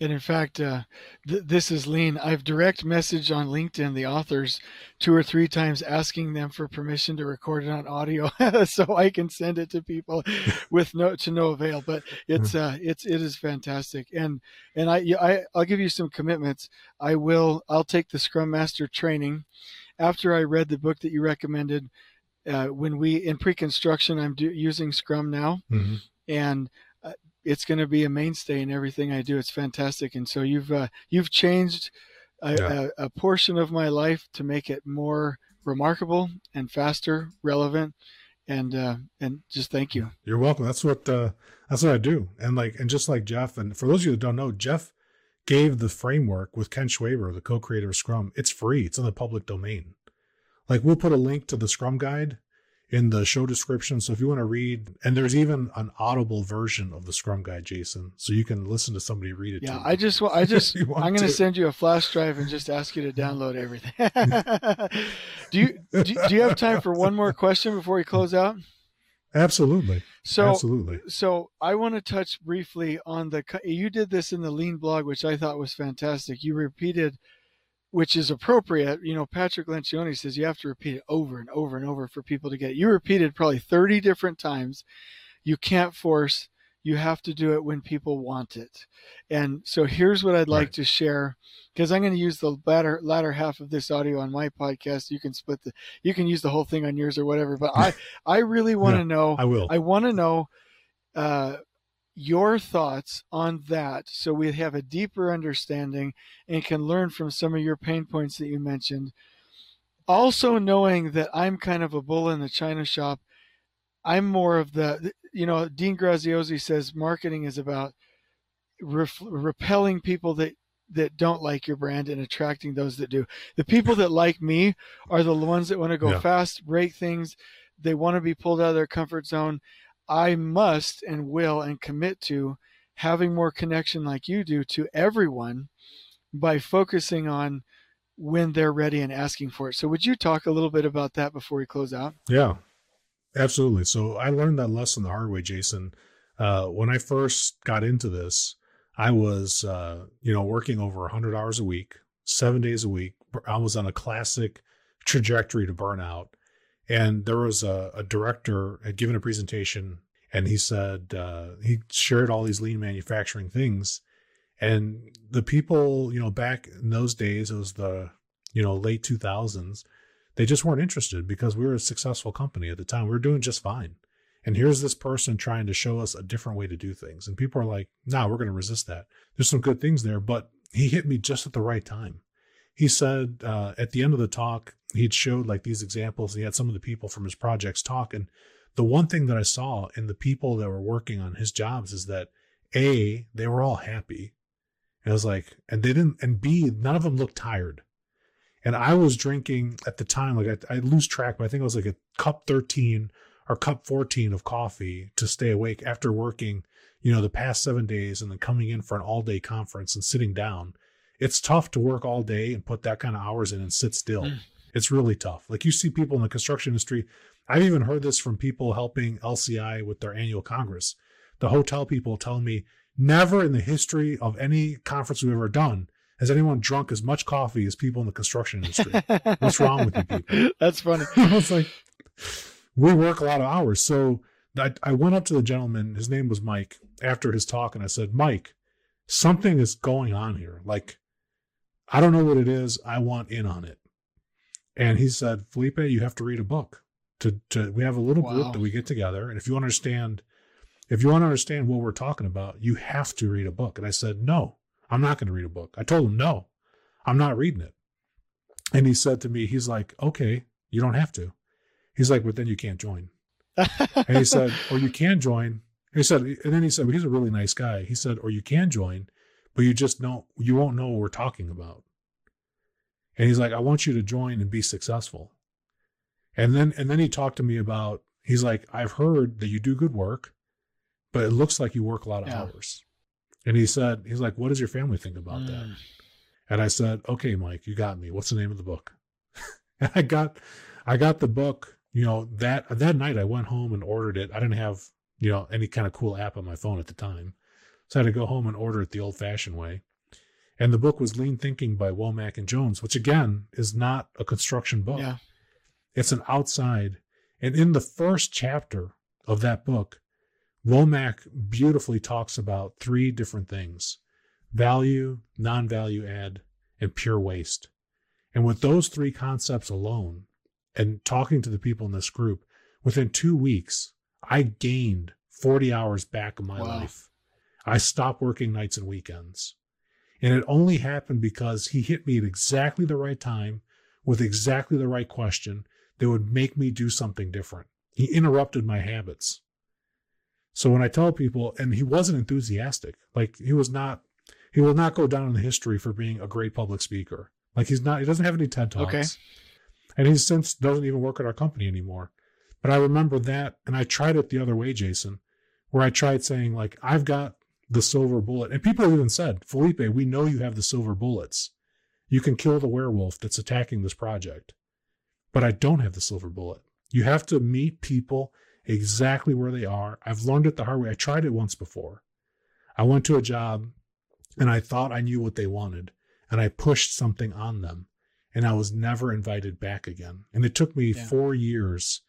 And in fact, uh, th- this is lean. I've direct messaged on LinkedIn the authors two or three times asking them for permission to record it on audio so I can send it to people with no to no avail. But it's uh, it's it is fantastic. And and I I I'll give you some commitments. I will I'll take the Scrum Master training after I read the book that you recommended. Uh, when we in pre-construction, I'm do, using Scrum now Mm-hmm. and uh, it's going to be a mainstay in everything I do. It's fantastic, and so you've uh, you've changed a, Yeah. a, a portion of my life to make it more remarkable and faster, relevant, and uh, and just thank you. You're welcome. That's what uh, that's what I do. And like and just like Jeff, and for those of you that don't know, Jeff gave the framework with Ken Schwaber, the co-creator of Scrum. It's free. It's in the public domain. Like we'll put a link to the Scrum guide in the show description. So if you want to read, and there's even an audible version of the Scrum guide, Jason, so you can listen to somebody read it. Yeah. I just wa- I just I'm going to to. send you a flash drive and just ask you to download everything. do you do, do you have time for one more question before we close out? absolutely, So absolutely. so I want to touch briefly on the you did this in the lean blog which I thought was fantastic. You repeated which is appropriate. You know, Patrick Lencioni says you have to repeat it over and over and over for people to get it. You repeated probably 30 different times. You can't force, you have to do it when people want it. And so here's what I'd like Right. to share because I'm going to use the latter latter half of this audio on my podcast. You can split the you can use the whole thing on yours or whatever, but I I really want to Yeah, know I will. I want to know uh, your thoughts on that so we have a deeper understanding and can learn from some of your pain points that you mentioned. Also, knowing that I'm kind of a bull in the china shop, I'm more of the you know, Dean Graziosi says marketing is about ref- repelling people that that don't like your brand and attracting those that do. The people that like me are the ones that want to go Yeah. fast, break things. They want to be pulled out of their comfort zone. I must and will and commit to having more connection like you do to everyone by focusing on when they're ready and asking for it. So would you talk a little bit about that before we close out? Yeah, absolutely. So I learned that lesson the hard way, Jason. Uh, when I first got into this, I was, uh, you know, working over 100 hours a week, seven days a week. I was on a classic trajectory to burnout. And there was a, a director had given a presentation, and he said uh, he shared all these lean manufacturing things. And the people, you know, back in those days, it was the, you know, late 2000s they just weren't interested because we were a successful company at the time. We were doing just fine. And here's this person trying to show us a different way to do things. And people are like, nah, we're going to resist that. There's some good things there, but he hit me just at the right time. He said uh, at the end of the talk, he'd showed like these examples. He had some of the people from his projects talk. And the one thing that I saw in the people that were working on his jobs is that A, they were all happy. And I was like, and they didn't, and B, none of them looked tired. And I was drinking at the time, like I, I lose track, but I think it was like a cup 13 or cup 14 of coffee to stay awake after working, you know, the past seven days and then coming in for an all day conference and sitting down. It's tough to work all day and put that kind of hours in and sit still. Mm. It's really tough. Like you see people in the construction industry. I've even heard this from people helping LCI with their annual congress. The hotel people tell me never in the history of any conference we've ever done has anyone drunk as much coffee as people in the construction industry. What's wrong with you people? That's funny. I was like, we work a lot of hours. So I, I went up to the gentleman, his name was Mike, after his talk, and I said, Mike, something is going on here. Like, I don't know what it is. I want in on it. And he said, Felipe, you have to read a book. To, to we have a little Wow. group that we get together, and if you understand, if you want to understand what we're talking about, you have to read a book. And I said, No, I'm not going to read a book. I told him, No, I'm not reading it. And he said to me, He's like, Okay, you don't have to. He's like, But then you can't join. And he said, Or you can join. He said, and then he said, well, He's a really nice guy. He said, Or you can join, but you just don't, you won't know what we're talking about. And he's like, I want you to join and be successful. And then, and then he talked to me about, he's like, I've heard that you do good work, but it looks like you work a lot of Yeah. hours. And he said, he's like, what does your family think about that? Mm. And I said, okay, Mike, you got me. What's the name of the book? and I got, I got the book, you know, that, that night I went home and ordered it. I didn't have, you know, any kind of cool app on my phone at the time. So I had to go home and order it the old fashioned way. And the book was Lean Thinking by Womack and Jones, which again is not a construction book. Yeah. It's an outside. And in the first chapter of that book, Womack beautifully talks about three different things value, non value add, and pure waste. And with those three concepts alone, and talking to the people in this group, within two weeks, I gained 40 hours back of my Wow. life. I stopped working nights and weekends. And it only happened because he hit me at exactly the right time with exactly the right question that would make me do something different. He interrupted my habits. So when I tell people, and he wasn't enthusiastic, like he was not, he will not go down in the history for being a great public speaker. Like he's not, he doesn't have any TED Talks. Okay. And he since doesn't even work at our company anymore. But I remember that, and I tried it the other way, Jason, where I tried saying, like, I've got the silver bullet. And people even said, Felipe, we know you have the silver bullets. You can kill the werewolf that's attacking this project. But I don't have the silver bullet. You have to meet people exactly where they are. I've learned it the hard way. I tried it once before. I went to a job and I thought I knew what they wanted, and I pushed something on them, and I was never invited back again. And it took me Yeah. four years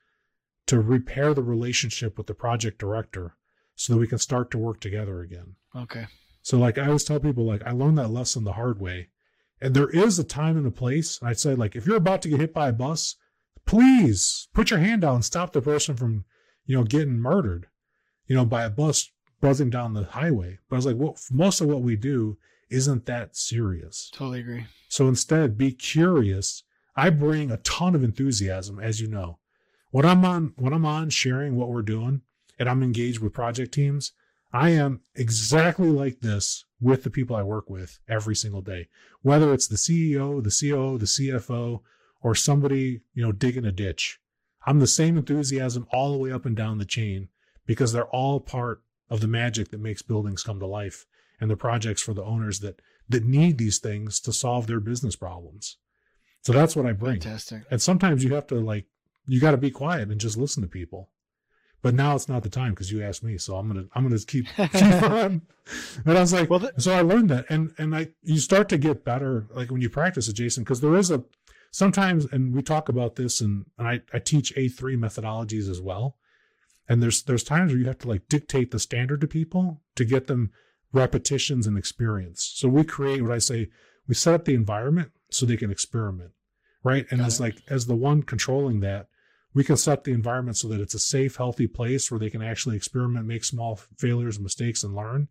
to repair the relationship with the project director so that we can start to work together again. Okay. So like I always tell people, like I learned that lesson the hard way. And there is a time and a place. And I'd say, like, if you're about to get hit by a bus, please put your hand out and stop the person from, you know, getting murdered, you know, by a bus buzzing down the highway. But I was like, well, most of what we do isn't that serious. Totally agree. So instead, be curious. I bring a ton of enthusiasm, as you know. When I'm on when I'm on sharing what we're doing, and I'm engaged with project teams, I am exactly like this with the people I work with every single day, whether it's the CEO, the COO, the CFO, or somebody, you know, digging a ditch. I'm the same enthusiasm all the way up and down the chain because they're all part of the magic that makes buildings come to life and the projects for the owners that that need these things to solve their business problems. So that's what I bring. Fantastic. And sometimes you have to like you got to be quiet and just listen to people. But now it's not the time because you asked me, so I'm gonna I'm gonna keep keep on. And I was like, Well, th- so I learned that, and and I you start to get better like when you practice it, Jason, because there is a sometimes, and we talk about this, and, and I I teach A three methodologies as well, and there's there's times where you have to like dictate the standard to people to get them repetitions and experience. So we create what I say, we set up the environment so they can experiment, right? And Got as it. like as the one controlling that, we can set the environment so that it's a safe, healthy place where they can actually experiment, make small failures, and mistakes, and learn.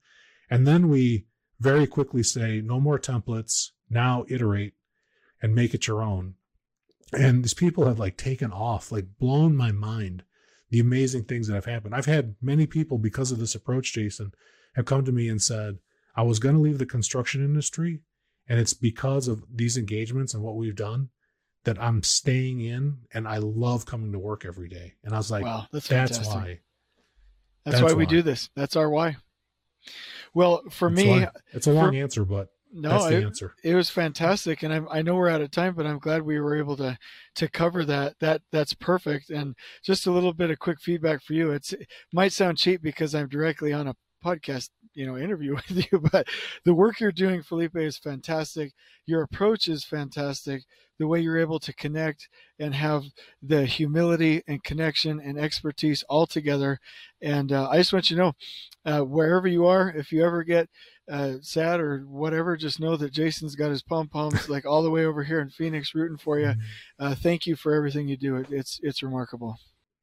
And then we very quickly say, no more templates. Now iterate and make it your own. And these people have like taken off, like blown my mind. The amazing things that have happened. I've had many people because of this approach, Jason, have come to me and said, I was going to leave the construction industry. And it's because of these engagements and what we've done that I'm staying in and I love coming to work every day. And I was like, wow, that's that's fantastic. why. That's, That's why we do this. That's our why. Well, for That's me, why. it's a long answer, but no, that's the it, answer. it was fantastic, and I, I know we're out of time, but I'm glad we were able to to cover that. That that's perfect. And just a little bit of quick feedback for you. It's it might sound cheap because I'm directly on a podcast, you know, interview with you, but the work you're doing, Felipe, is fantastic. Your approach is fantastic. The way you're able to connect and have the humility and connection and expertise all together. And uh, I just want you to know, uh, wherever you are, if you ever get uh, sad or whatever, just know that Jason's got his pom poms like all the way over here in Phoenix rooting for you. Uh, thank you for everything you do. It, it's it's remarkable.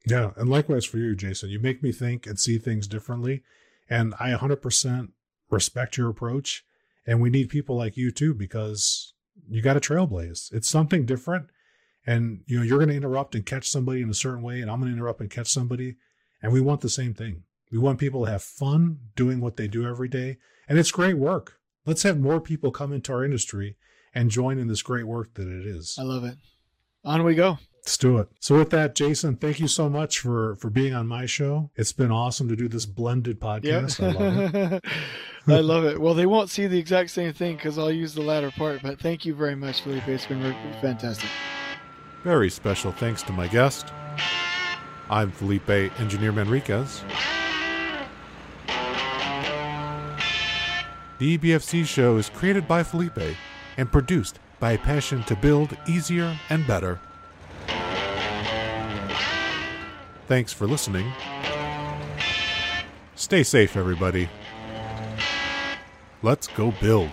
Yeah, and likewise for you, Jason. You make me think and see things differently, and I 100% respect your approach. And we need people like you too because you got to trailblaze. It's something different, and you know you're going to interrupt and catch somebody in a certain way, and I'm going to interrupt and catch somebody, and we want the same thing. We want people to have fun doing what they do every day, and it's great work. Let's have more people come into our industry and join in this great work that it is. I love it. On we go. Let's do it. So with that, Jason, thank you so much for for being on my show. It's been awesome to do this blended podcast. I love it. I love it. Well, they won't see the exact same thing because I'll use the latter part, but thank you very much, Felipe. It's been fantastic. Very special thanks to my guest. I'm Felipe Engineer Manriquez. The EBFC show is created by Felipe and produced by a passion to build easier and better. Thanks for listening. Stay safe, everybody. Let's go build.